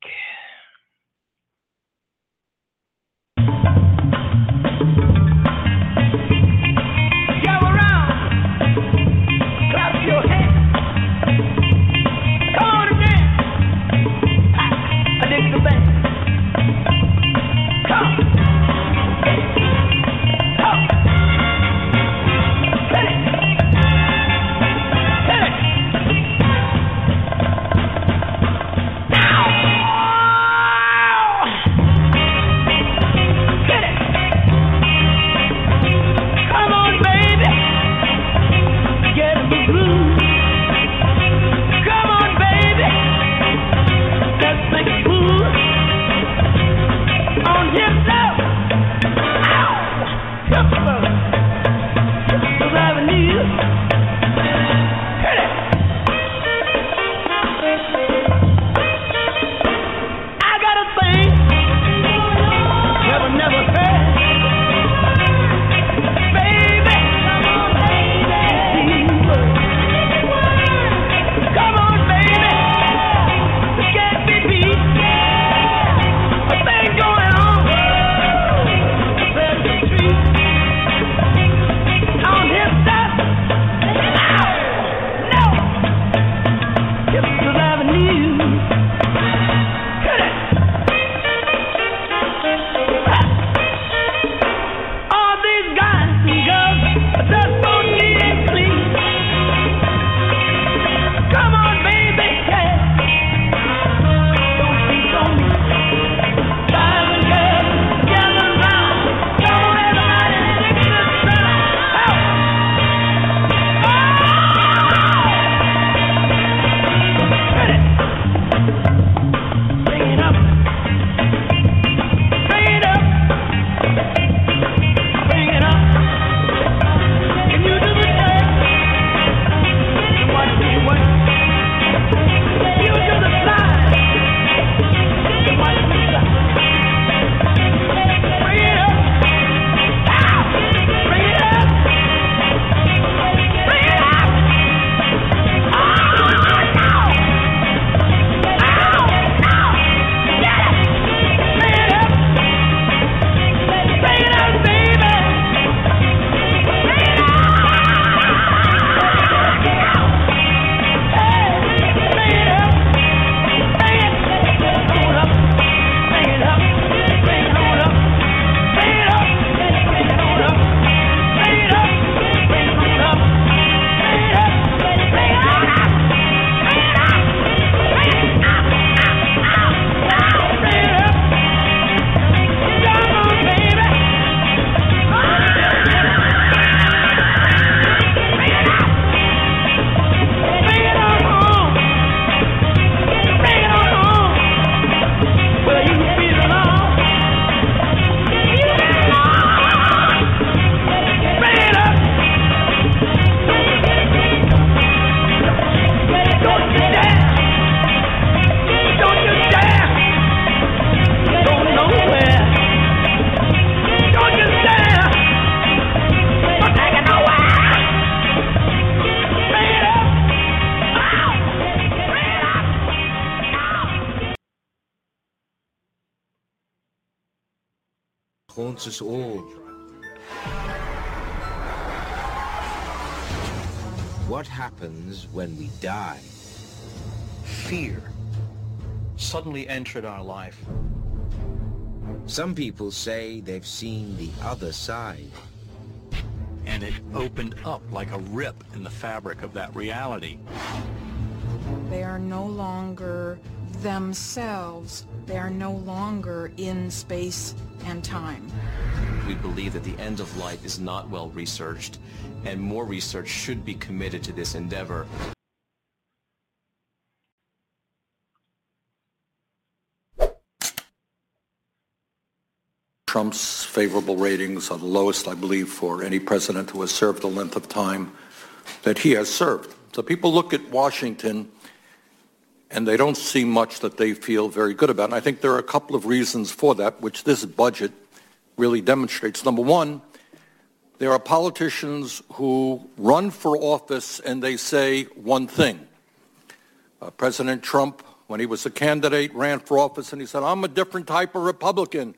Us all. What happens when we die? Fear suddenly entered our life. Some people say they've seen the other side. And it opened up like a rip in the fabric of that reality. They are no longer themselves. They are no longer in space and time. We believe that the end of life is not well researched, and more research should be committed to this endeavor. Trump's favorable ratings are the lowest, I believe, for any president who has served the length of time that he has served. So people look at Washington and they don't see much that they feel very good about. And I think there are a couple of reasons for that, which this budget really demonstrates. Number one, there are politicians who run for office and they say one thing. Uh, President Trump, when he was a candidate, ran for office and he said, I'm a different type of Republican.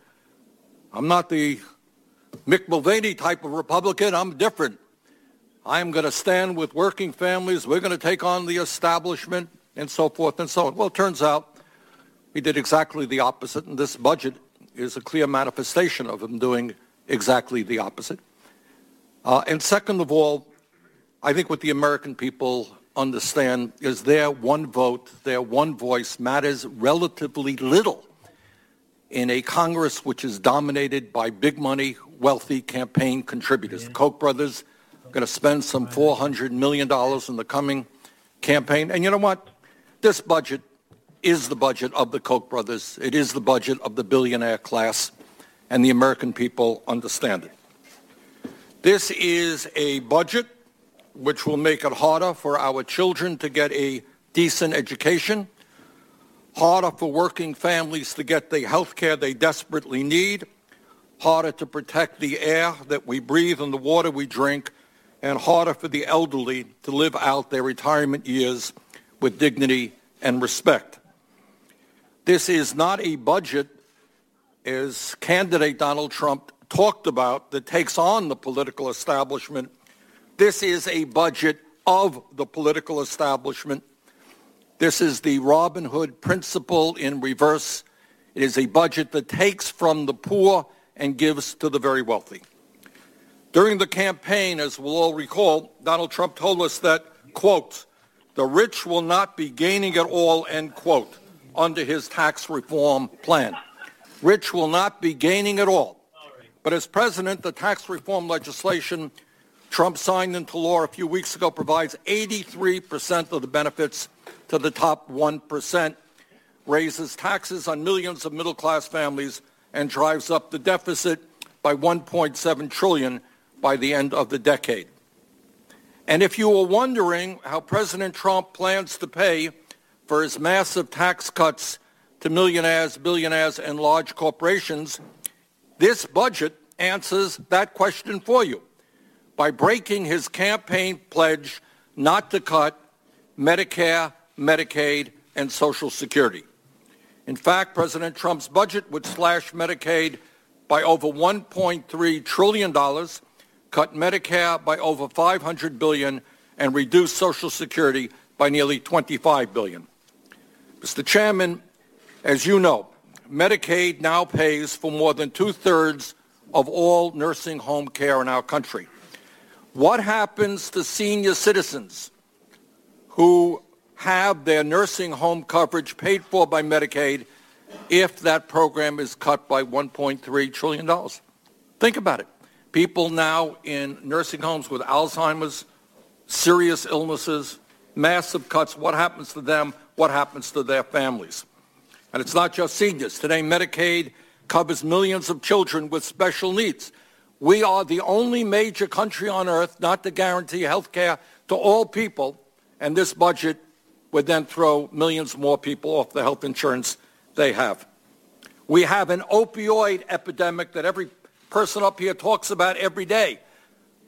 I'm not the Mick Mulvaney type of Republican. I'm different. I'm going to stand with working families. We're going to take on the establishment and so forth and so on. Well, it turns out he did exactly the opposite, and this budget is a clear manifestation of him doing exactly the opposite. Uh, and second of all, I think what the American people understand is their one vote, their one voice matters relatively little in a Congress which is dominated by big money, wealthy campaign contributors. The Koch brothers are going to spend some $400 million in the coming campaign. And you know what? This budget is the budget of the Koch brothers. It is the budget of the billionaire class, and the American people understand it. This is a budget which will make it harder for our children to get a decent education harder for working families to get the health care they desperately need, harder to protect the air that we breathe and the water we drink, and harder for the elderly to live out their retirement years with dignity and respect. This is not a budget, as candidate Donald Trump talked about, that takes on the political establishment. This is a budget of the political establishment this is the Robin Hood principle in reverse. It is a budget that takes from the poor and gives to the very wealthy. During the campaign, as we'll all recall, Donald Trump told us that, quote, the rich will not be gaining at all, end quote, under his tax reform plan. Rich will not be gaining at all. But as president, the tax reform legislation Trump signed into law a few weeks ago provides 83% of the benefits to the top 1%, raises taxes on millions of middle-class families, and drives up the deficit by 1.7 trillion by the end of the decade. And if you were wondering how President Trump plans to pay for his massive tax cuts to millionaires, billionaires, and large corporations, this budget answers that question for you by breaking his campaign pledge not to cut Medicare, Medicaid, and Social Security. In fact, President Trump's budget would slash Medicaid by over $1.3 trillion, cut Medicare by over 500 billion, and reduce Social Security by nearly 25 billion. Mr. Chairman, as you know, Medicaid now pays for more than two-thirds of all nursing home care in our country. What happens to senior citizens who have their nursing home coverage paid for by Medicaid if that program is cut by $1.3 trillion. Think about it. People now in nursing homes with Alzheimer's, serious illnesses, massive cuts. What happens to them? What happens to their families? And it's not just seniors. Today, Medicaid covers millions of children with special needs. We are the only major country on earth not to guarantee health care to all people, and this budget would then throw millions more people off the health insurance they have. We have an opioid epidemic that every person up here talks about every day.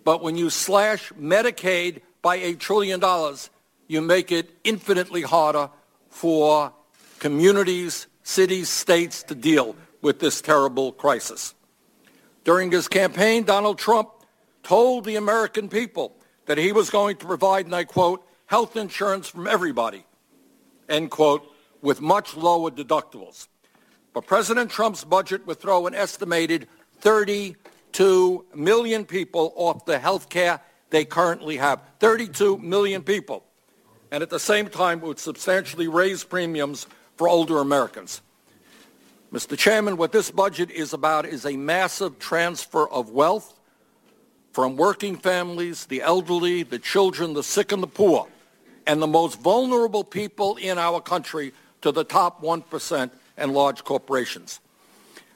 But when you slash Medicaid by a trillion dollars, you make it infinitely harder for communities, cities, states to deal with this terrible crisis. During his campaign, Donald Trump told the American people that he was going to provide, and I quote, health insurance from everybody, end quote, with much lower deductibles. But President Trump's budget would throw an estimated 32 million people off the health care they currently have. 32 million people. and at the same time would substantially raise premiums for older Americans. Mr. Chairman, what this budget is about is a massive transfer of wealth from working families, the elderly, the children, the sick and the poor, and the most vulnerable people in our country to the top 1% and large corporations.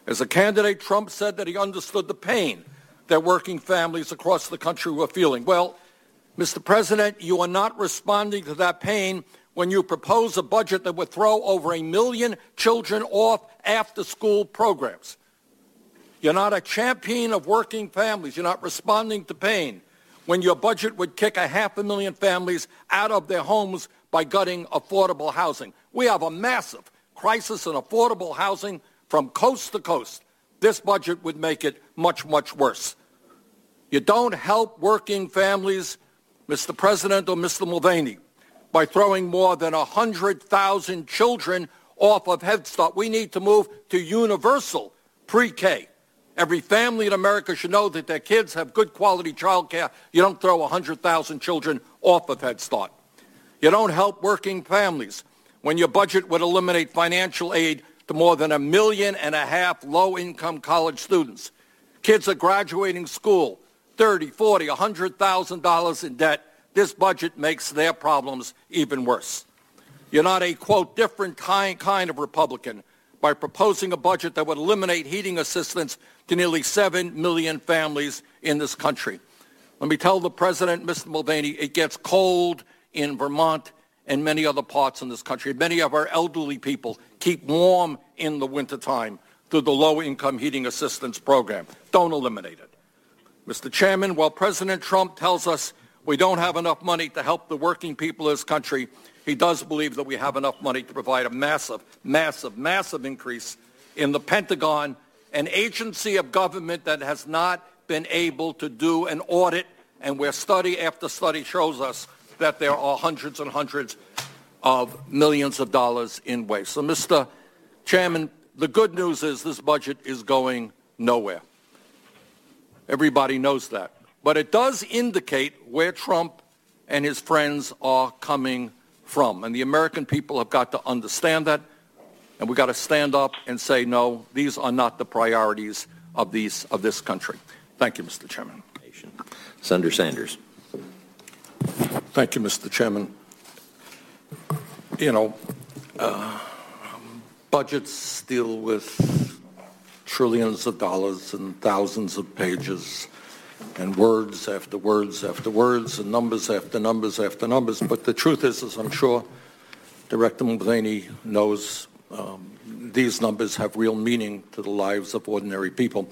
As a candidate, Trump said that he understood the pain that working families across the country were feeling. Well, Mr. President, you are not responding to that pain when you propose a budget that would throw over a million children off after-school programs. You're not a champion of working families. You're not responding to pain when your budget would kick a half a million families out of their homes by gutting affordable housing. We have a massive crisis in affordable housing from coast to coast. This budget would make it much, much worse. You don't help working families, Mr. President or Mr. Mulvaney, by throwing more than 100,000 children off of Head Start. We need to move to universal pre-K. Every family in America should know that their kids have good quality child care. You don't throw 100,000 children off of Head Start. You don't help working families when your budget would eliminate financial aid to more than a million and a half low-income college students. Kids are graduating school, 30, 40, $100,000 in debt this budget makes their problems even worse. You're not a, quote, different kind, kind of Republican by proposing a budget that would eliminate heating assistance to nearly 7 million families in this country. Let me tell the President, Mr. Mulvaney, it gets cold in Vermont and many other parts in this country. Many of our elderly people keep warm in the wintertime through the low-income heating assistance program. Don't eliminate it. Mr. Chairman, while President Trump tells us we don't have enough money to help the working people of this country. He does believe that we have enough money to provide a massive, massive, massive increase in the Pentagon, an agency of government that has not been able to do an audit and where study after study shows us that there are hundreds and hundreds of millions of dollars in waste. So, Mr. Chairman, the good news is this budget is going nowhere. Everybody knows that. But it does indicate where Trump and his friends are coming from. And the American people have got to understand that. And we've got to stand up and say, no, these are not the priorities of, these, of this country. Thank you, Mr. Chairman. Senator Sanders. Thank you, Mr. Chairman. You know, uh, budgets deal with trillions of dollars and thousands of pages and words after words after words and numbers after numbers after numbers. But the truth is, as I'm sure Director Mulvaney knows, um, these numbers have real meaning to the lives of ordinary people.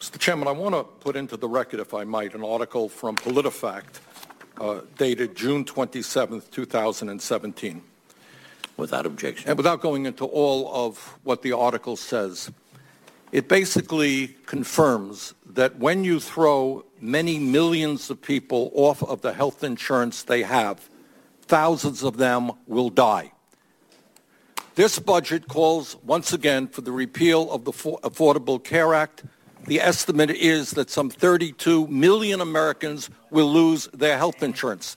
Mr. Chairman, I want to put into the record, if I might, an article from PolitiFact uh, dated June 27, 2017. Without objection. And without going into all of what the article says, it basically confirms that when you throw many millions of people off of the health insurance they have, thousands of them will die. This budget calls once again for the repeal of the Affordable Care Act. The estimate is that some 32 million Americans will lose their health insurance.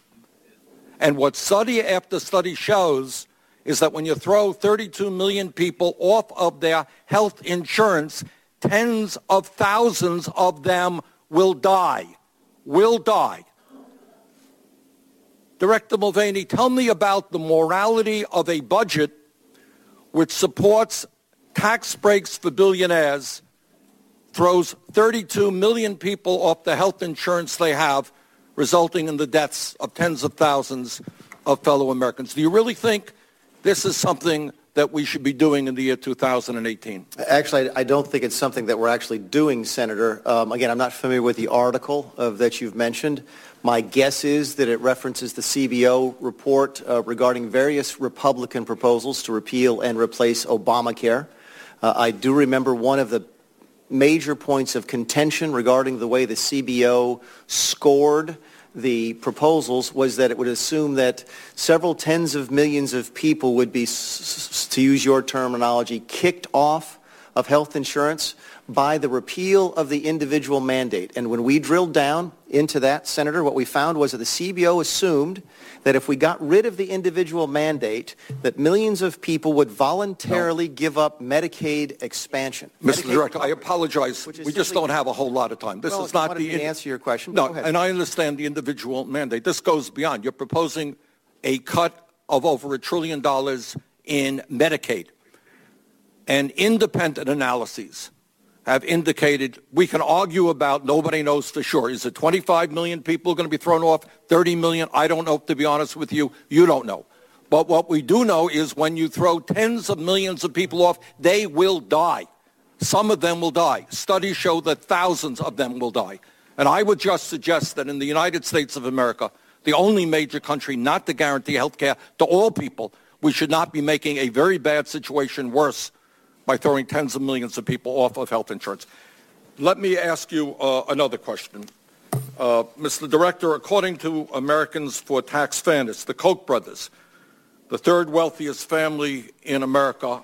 And what study after study shows is that when you throw 32 million people off of their health insurance, tens of thousands of them will die, will die. Director Mulvaney, tell me about the morality of a budget which supports tax breaks for billionaires, throws 32 million people off the health insurance they have, resulting in the deaths of tens of thousands of fellow Americans. Do you really think this is something that we should be doing in the year 2018? Actually, I don't think it's something that we're actually doing, Senator. Um, again, I'm not familiar with the article of, that you've mentioned. My guess is that it references the CBO report uh, regarding various Republican proposals to repeal and replace Obamacare. Uh, I do remember one of the major points of contention regarding the way the CBO scored the proposals was that it would assume that several tens of millions of people would be, to use your terminology, kicked off of health insurance by the repeal of the individual mandate. And when we drilled down into that, Senator, what we found was that the CBO assumed that if we got rid of the individual mandate, that millions of people would voluntarily no. give up Medicaid expansion. Mr. Medicaid Director, I apologize. We just don't have a whole lot of time. This well, is not the in- answer your question. No, and I understand the individual mandate. This goes beyond. You're proposing a cut of over a trillion dollars in Medicaid. And independent analyses have indicated we can argue about nobody knows for sure. Is it 25 million people going to be thrown off? 30 million? I don't know, to be honest with you. You don't know. But what we do know is when you throw tens of millions of people off, they will die. Some of them will die. Studies show that thousands of them will die. And I would just suggest that in the United States of America, the only major country not to guarantee health care to all people, we should not be making a very bad situation worse by throwing tens of millions of people off of health insurance. Let me ask you uh, another question. Uh, Mr. Director, according to Americans for Tax Fairness, the Koch brothers, the third wealthiest family in America,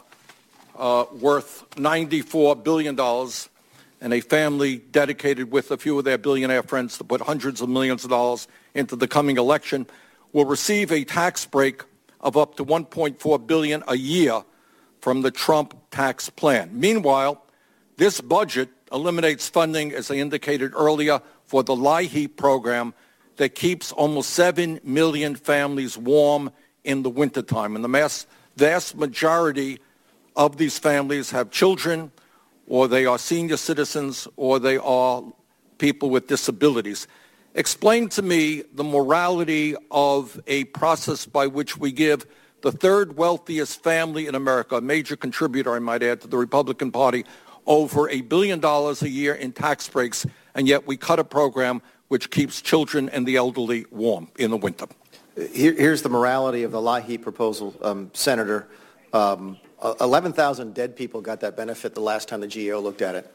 uh, worth $94 billion, and a family dedicated with a few of their billionaire friends to put hundreds of millions of dollars into the coming election, will receive a tax break of up to 1.4 billion a year from the Trump tax plan. Meanwhile, this budget eliminates funding, as I indicated earlier, for the LIHEAP program that keeps almost 7 million families warm in the wintertime. And the mass, vast majority of these families have children, or they are senior citizens, or they are people with disabilities. Explain to me the morality of a process by which we give the third wealthiest family in America, a major contributor, I might add, to the Republican Party, over a billion dollars a year in tax breaks, and yet we cut a program which keeps children and the elderly warm in the winter. Here, here's the morality of the LIHEAP proposal, um, Senator. Um, 11,000 dead people got that benefit the last time the GAO looked at it.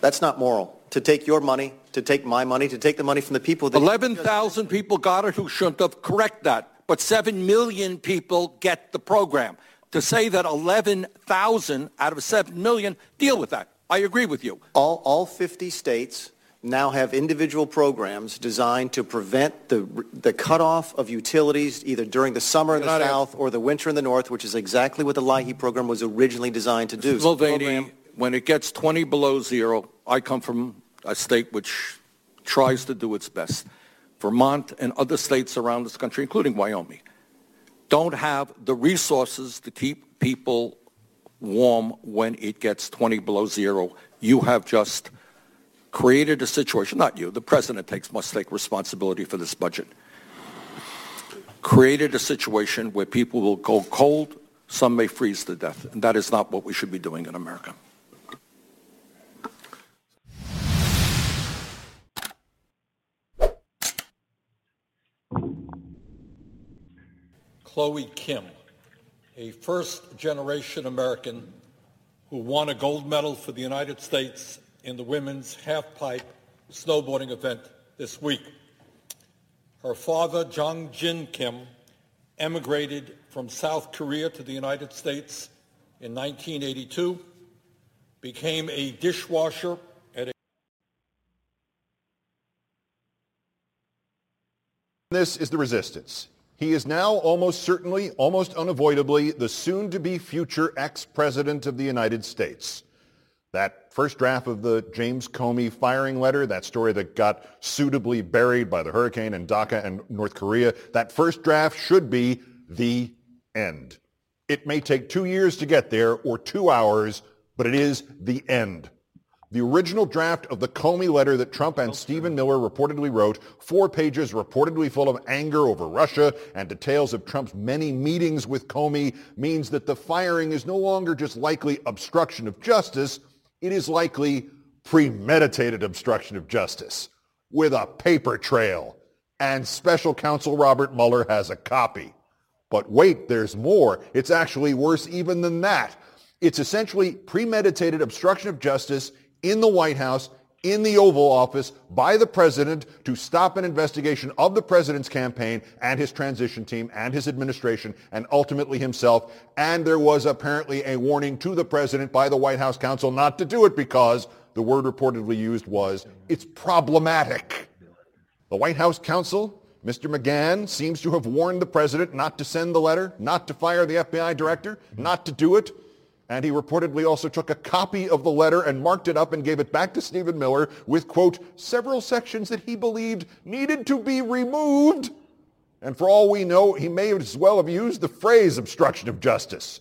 That's not moral. To take your money, to take my money, to take the money from the people that... 11,000 people got it who shouldn't have. Correct that but 7 million people get the program. To say that 11,000 out of 7 million deal with that. I agree with you. All, all 50 states now have individual programs designed to prevent the, the cutoff of utilities either during the summer in the south or the winter in the north, which is exactly what the LIHEAP program was originally designed to do. Mulvaney, when it gets 20 below zero, I come from a state which tries to do its best. Vermont, and other states around this country, including Wyoming, don't have the resources to keep people warm when it gets 20 below zero. You have just created a situation, not you, the president takes, must take responsibility for this budget, created a situation where people will go cold, some may freeze to death, and that is not what we should be doing in America. Chloe Kim, a first-generation American who won a gold medal for the United States in the women's half-pipe snowboarding event this week. Her father, Jong Jin Kim, emigrated from South Korea to the United States in 1982, became a dishwasher at a This is the resistance. He is now almost certainly, almost unavoidably, the soon-to-be future ex-president of the United States. That first draft of the James Comey firing letter, that story that got suitably buried by the hurricane in DACA and North Korea, that first draft should be the end. It may take two years to get there or two hours, but it is the end. The original draft of the Comey letter that Trump and Stephen Miller reportedly wrote, four pages reportedly full of anger over Russia and details of Trump's many meetings with Comey, means that the firing is no longer just likely obstruction of justice, it is likely premeditated obstruction of justice with a paper trail. And special counsel Robert Mueller has a copy. But wait, there's more. It's actually worse even than that. It's essentially premeditated obstruction of justice in the White House in the Oval Office by the president to stop an investigation of the president's campaign and his transition team and his administration and ultimately himself. And there was apparently a warning to the president by the White House counsel not to do it because the word reportedly used was, it's problematic. The White House counsel, Mr. McGahn, seems to have warned the president not to send the letter, not to fire the FBI director, not to do it. And he reportedly also took a copy of the letter and marked it up and gave it back to Stephen Miller with, quote, several sections that he believed needed to be removed. And for all we know, he may as well have used the phrase obstruction of justice.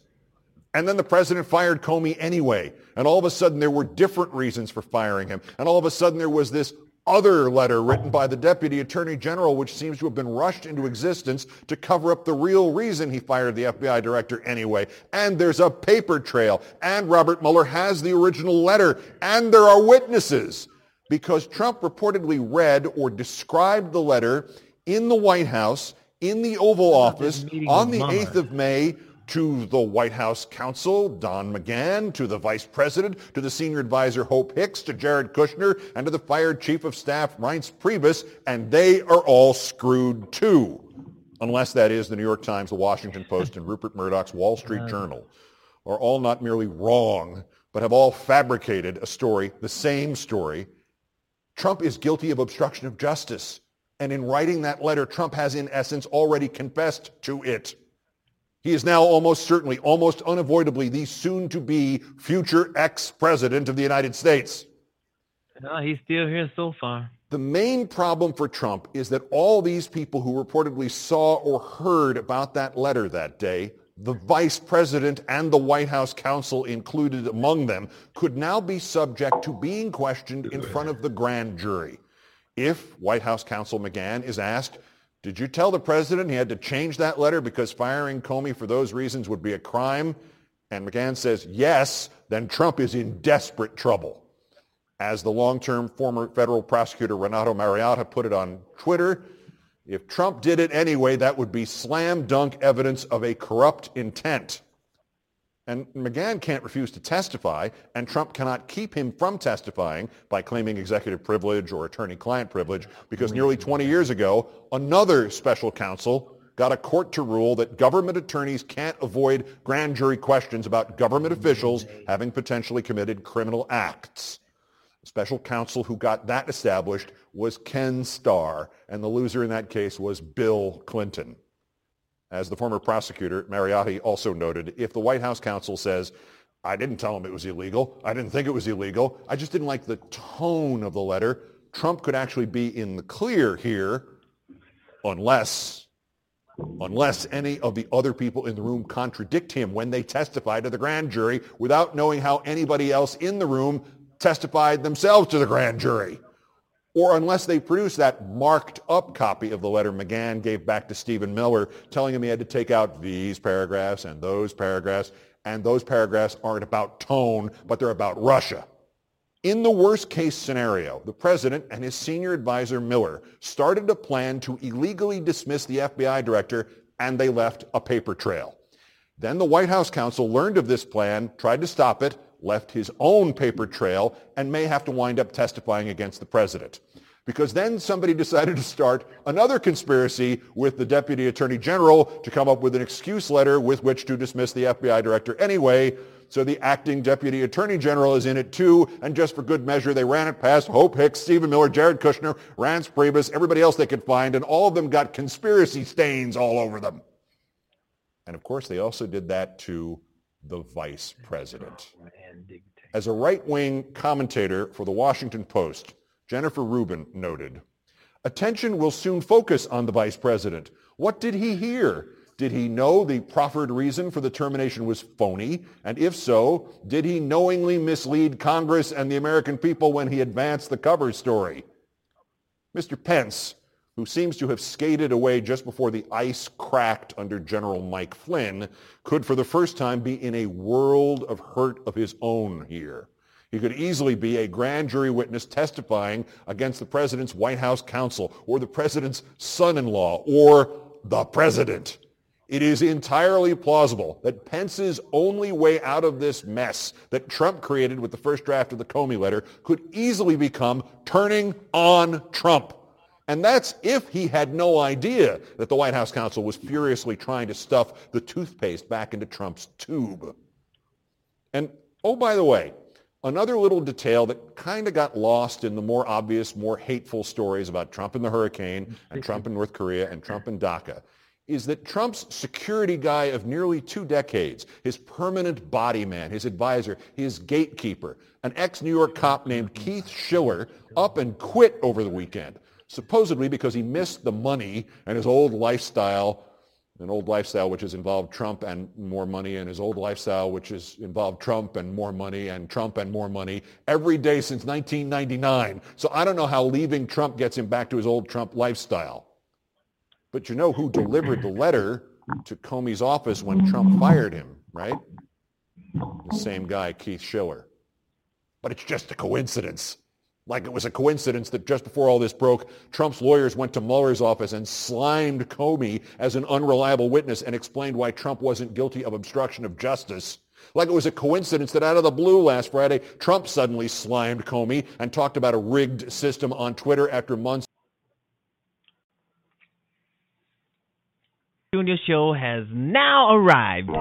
And then the president fired Comey anyway. And all of a sudden there were different reasons for firing him. And all of a sudden there was this other letter written by the deputy attorney general, which seems to have been rushed into existence to cover up the real reason he fired the FBI director anyway. And there's a paper trail. And Robert Mueller has the original letter. And there are witnesses because Trump reportedly read or described the letter in the White House, in the Oval Office on the 8th of May to the White House counsel, Don McGahn, to the vice president, to the senior advisor, Hope Hicks, to Jared Kushner, and to the fired chief of staff, Reince Priebus, and they are all screwed too. Unless that is the New York Times, the Washington *laughs* Post, and Rupert Murdoch's Wall Street Journal are all not merely wrong, but have all fabricated a story, the same story. Trump is guilty of obstruction of justice. And in writing that letter, Trump has in essence already confessed to it. He is now almost certainly, almost unavoidably, the soon-to-be future ex-president of the United States. No, he's still here so far. The main problem for Trump is that all these people who reportedly saw or heard about that letter that day, the vice president and the White House counsel included among them, could now be subject to being questioned in front of the grand jury. If White House counsel McGahn is asked, did you tell the president he had to change that letter because firing Comey for those reasons would be a crime? And McGahn says yes, then Trump is in desperate trouble. As the long-term former federal prosecutor Renato Mariotti put it on Twitter, if Trump did it anyway, that would be slam dunk evidence of a corrupt intent. And McGahn can't refuse to testify, and Trump cannot keep him from testifying by claiming executive privilege or attorney-client privilege, because nearly 20 years ago, another special counsel got a court to rule that government attorneys can't avoid grand jury questions about government officials having potentially committed criminal acts. The special counsel who got that established was Ken Starr, and the loser in that case was Bill Clinton. As the former prosecutor, Mariotti, also noted, if the White House counsel says, I didn't tell him it was illegal, I didn't think it was illegal, I just didn't like the tone of the letter, Trump could actually be in the clear here unless unless any of the other people in the room contradict him when they testify to the grand jury without knowing how anybody else in the room testified themselves to the grand jury or unless they produce that marked up copy of the letter McGahn gave back to Stephen Miller telling him he had to take out these paragraphs and those paragraphs, and those paragraphs aren't about tone, but they're about Russia. In the worst case scenario, the president and his senior advisor Miller started a plan to illegally dismiss the FBI director and they left a paper trail. Then the White House counsel learned of this plan, tried to stop it, left his own paper trail, and may have to wind up testifying against the president. Because then somebody *laughs* decided to start another conspiracy with the Deputy Attorney General to come up with an excuse letter with which to dismiss the FBI director anyway. So the acting Deputy Attorney General is in it too, and just for good measure, they ran it past Hope Hicks, Stephen Miller, Jared Kushner, Reince Priebus, everybody else they could find, and all of them got conspiracy stains all over them. And of course, they also did that to the vice president. As a right-wing commentator for the Washington Post, Jennifer Rubin noted, attention will soon focus on the vice president. What did he hear? Did he know the proffered reason for the termination was phony? And if so, did he knowingly mislead Congress and the American people when he advanced the cover story? Mr. Pence who seems to have skated away just before the ice cracked under General Mike Flynn, could for the first time be in a world of hurt of his own here. He could easily be a grand jury witness testifying against the president's White House counsel or the president's son-in-law or the president. It is entirely plausible that Pence's only way out of this mess that Trump created with the first draft of the Comey letter could easily become turning on Trump. And that's if he had no idea that the White House counsel was furiously trying to stuff the toothpaste back into Trump's tube. And oh, by the way, another little detail that kind of got lost in the more obvious, more hateful stories about Trump and the hurricane *laughs* and Trump and North Korea and Trump and DACA is that Trump's security guy of nearly two decades, his permanent body man, his advisor, his gatekeeper, an ex-New York cop named mm-hmm. Keith Schiller, up and quit over the weekend, supposedly because he missed the money and his old lifestyle, an old lifestyle which has involved Trump and more money, and his old lifestyle which has involved Trump and more money, and Trump and more money every day since 1999. So I don't know how leaving Trump gets him back to his old Trump lifestyle. But you know who delivered the letter to Comey's office when Trump fired him, right? The same guy, Keith Schiller. But it's just a coincidence. Like it was a coincidence that just before all this broke, Trump's lawyers went to Mueller's office and slimed Comey as an unreliable witness and explained why Trump wasn't guilty of obstruction of justice. Like it was a coincidence that out of the blue last Friday, Trump suddenly slimed Comey and talked about a rigged system on Twitter after months Junior Show has now arrived.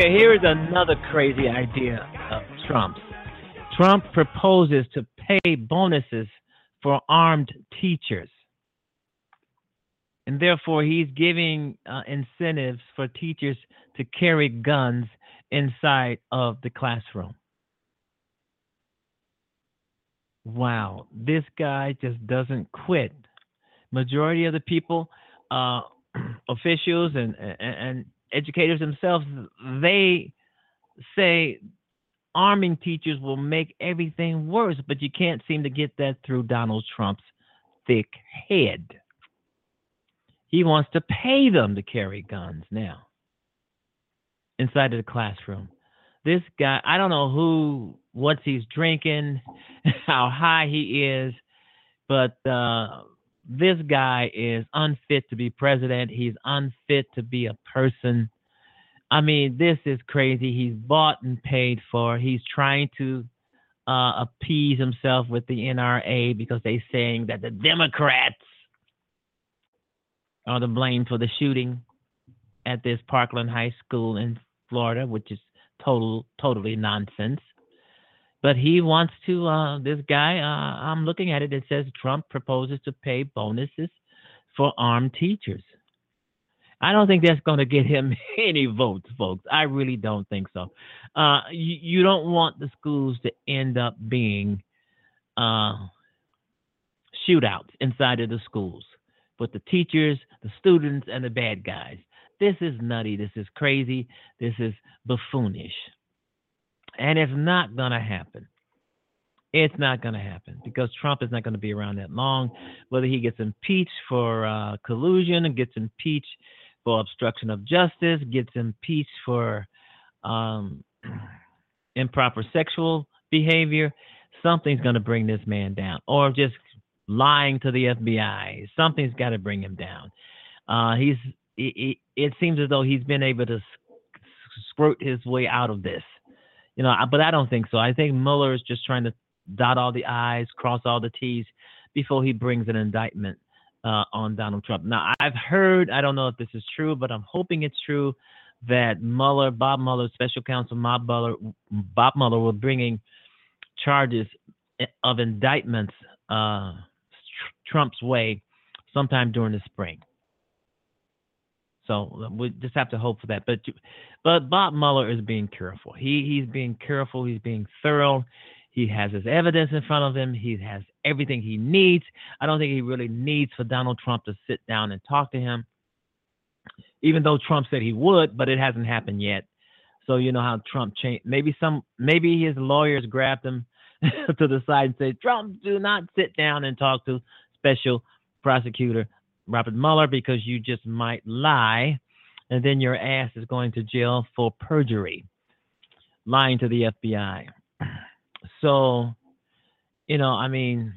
Okay, here is another crazy idea of Trump's. Trump proposes to pay bonuses for armed teachers. And therefore, he's giving uh, incentives for teachers to carry guns inside of the classroom. Wow, this guy just doesn't quit. Majority of the people, uh, *clears throat* officials and, and, and educators themselves, they say arming teachers will make everything worse, but you can't seem to get that through Donald Trump's thick head. He wants to pay them to carry guns now inside of the classroom. This guy, I don't know who, what he's drinking, *laughs* how high he is, but uh, this guy is unfit to be president. He's unfit to be a person. I mean, this is crazy. He's bought and paid for. He's trying to uh, appease himself with the NRA because they're saying that the Democrats are to blame for the shooting at this Parkland High School in Florida, which is total totally nonsense. But he wants to. Uh, this guy, uh, I'm looking at it. It says Trump proposes to pay bonuses for armed teachers. I don't think that's going to get him *laughs* any votes, folks. I really don't think so. Uh, you, you, don't want the schools to end up being uh, shootouts inside of the schools with the teachers, the students, and the bad guys. This is nutty. This is crazy. This is buffoonish. And it's not going to happen. It's not going to happen because Trump is not going to be around that long. Whether he gets impeached for uh, collusion and gets impeached for obstruction of justice, gets impeached for um, *clears throat* improper sexual behavior, something's going to bring this man down. Or just lying to the FBI. Something's got to bring him down. Uh, he's it, it, seems as though he's been able to squirt his way out of this. You know, but I don't think so. I think Mueller is just trying to dot all the I's, cross all the T's before he brings an indictment uh, on Donald Trump. Now, I've heard, I don't know if this is true, but I'm hoping it's true that Mueller, Bob Mueller, special counsel Bob Mueller, Bob Mueller will bringing charges of indictments uh, Trump's way sometime during the spring. So we just have to hope for that. But but Bob Mueller is being careful. He he's being careful. He's being thorough. He has his evidence in front of him. He has everything he needs. I don't think he really needs for Donald Trump to sit down and talk to him, even though Trump said he would, but it hasn't happened yet. So you know how Trump changed. Maybe some, maybe his lawyers grabbed him *laughs* to the side and said, "Trump, do not sit down and talk to Special Prosecutor Robert Mueller because you just might lie, and then your ass is going to jail for perjury, lying to the FBI." *clears throat* So, you know, I mean,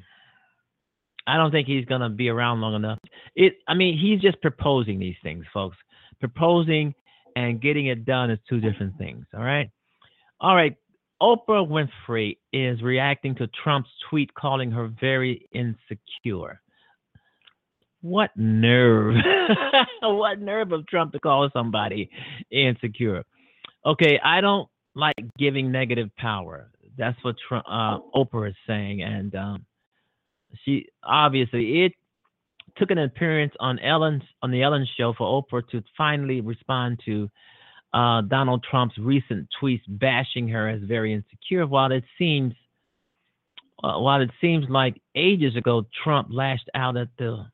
I don't think he's gonna be around long enough. It, I mean, he's just proposing these things, folks. Proposing and getting it done is two different things. All right, all right. Oprah Winfrey is reacting to Trump's tweet calling her very insecure. What nerve! *laughs* *laughs* what nerve of Trump to call somebody insecure? Okay, I don't like giving negative power. That's what Trump, uh, Oprah is saying, and um, she obviously it took an appearance on Ellen's on the Ellen show for Oprah to finally respond to uh, Donald Trump's recent tweets bashing her as very insecure. While it seems uh, while it seems like ages ago Trump lashed out at the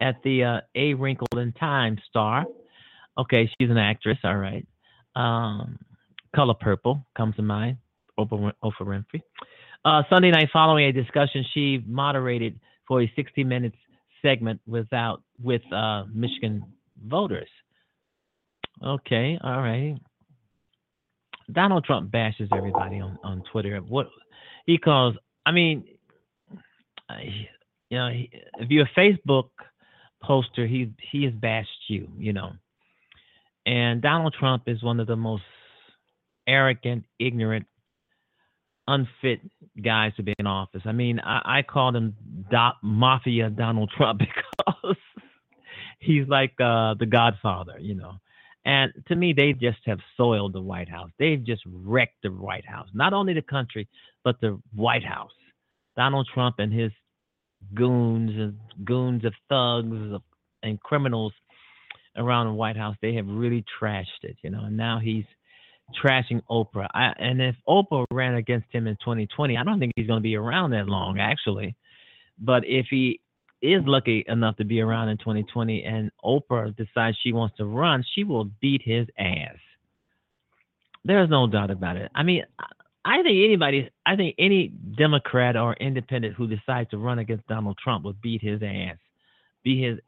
at the uh, A Wrinkled in Time star. Okay, she's an actress. All right. Um, Color Purple comes to mind. Oprah, Oprah Winfrey. Uh, Sunday night, following a discussion she moderated for a 60 minutes segment without with uh, Michigan voters. Okay, all right. Donald Trump bashes everybody on, on Twitter. What he calls, I mean, you know, if you're Facebook poster, he he has bashed you, you know. And Donald Trump is one of the most arrogant, ignorant, unfit guys to be in office. I mean, I, I called him Do- Mafia Donald Trump *laughs* because he's like uh, the Godfather, you know. And to me, they just have soiled the White House. They've just wrecked the White House. Not only the country, but the White House. Donald Trump and his goons and goons of thugs and criminals around the White House, they have really trashed it, you know. And now he's trashing Oprah. I, and if Oprah ran against him in 2020, I don't think he's going to be around that long, actually. But if he is lucky enough to be around in 2020 and Oprah decides she wants to run, she will beat his ass. There's no doubt about it. I mean, I think anybody, I think any Democrat or independent who decides to run against Donald Trump will beat his ass. Be his,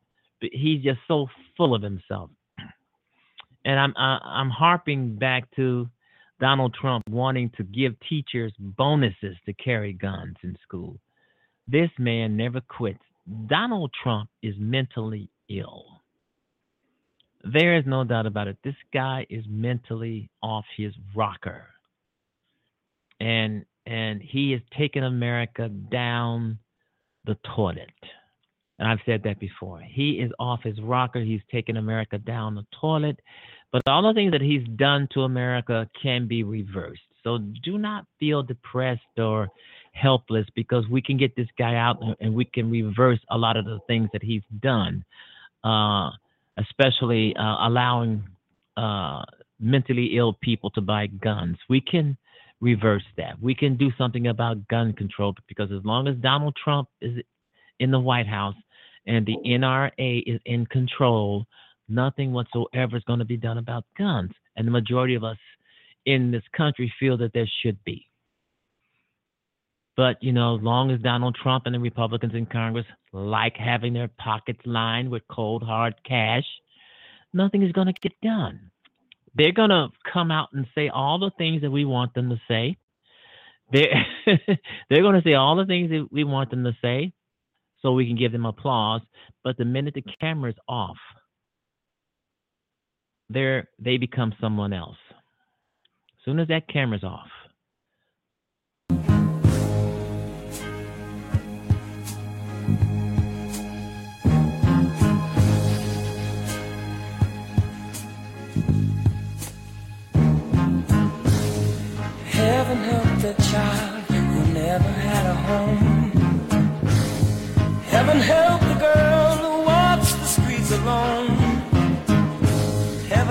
he's just so full of himself. *clears throat* And I'm I'm harping back to Donald Trump wanting to give teachers bonuses to carry guns in school. This man never quits. Donald Trump is mentally ill. There is no doubt about it. This guy is mentally off his rocker. And and he has taken America down the toilet. And I've said that before. He is off his rocker. He's taken America down the toilet. But all the things that he's done to America can be reversed. So do not feel depressed or helpless because we can get this guy out and we can reverse a lot of the things that he's done, uh, especially uh, allowing uh, mentally ill people to buy guns. We can reverse that. We can do something about gun control because as long as Donald Trump is in the White House and the mm-hmm. NRA is in control, nothing whatsoever is going to be done about guns. And the majority of us in this country feel that there should be. But, you know, as long as Donald Trump and the Republicans in Congress like having their pockets lined with cold, hard cash, nothing is going to get done. They're going to come out and say all the things that we want them to say. They're, *laughs* they're going to say all the things that we want them to say so we can give them applause. But the minute the camera's off, they're, they become someone else. As soon as that camera's off,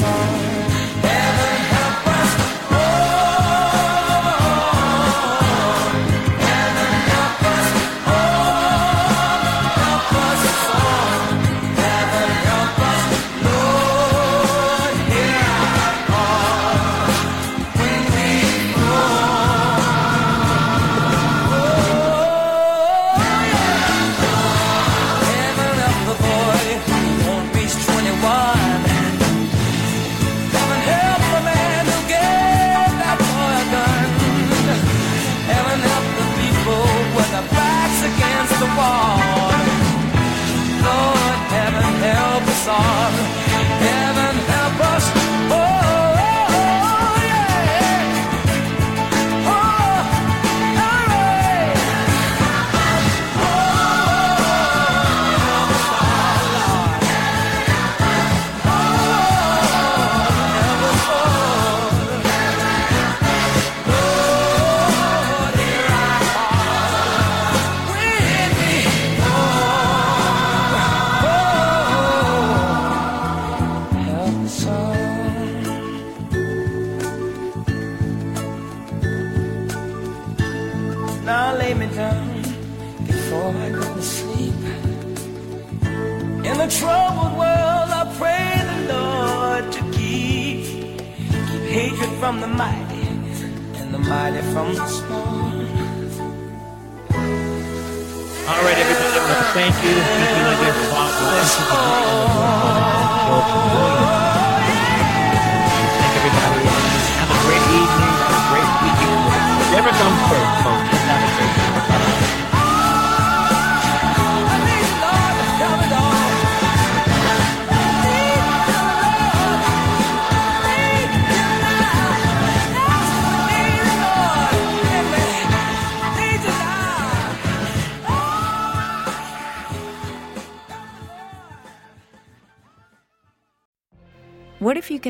Help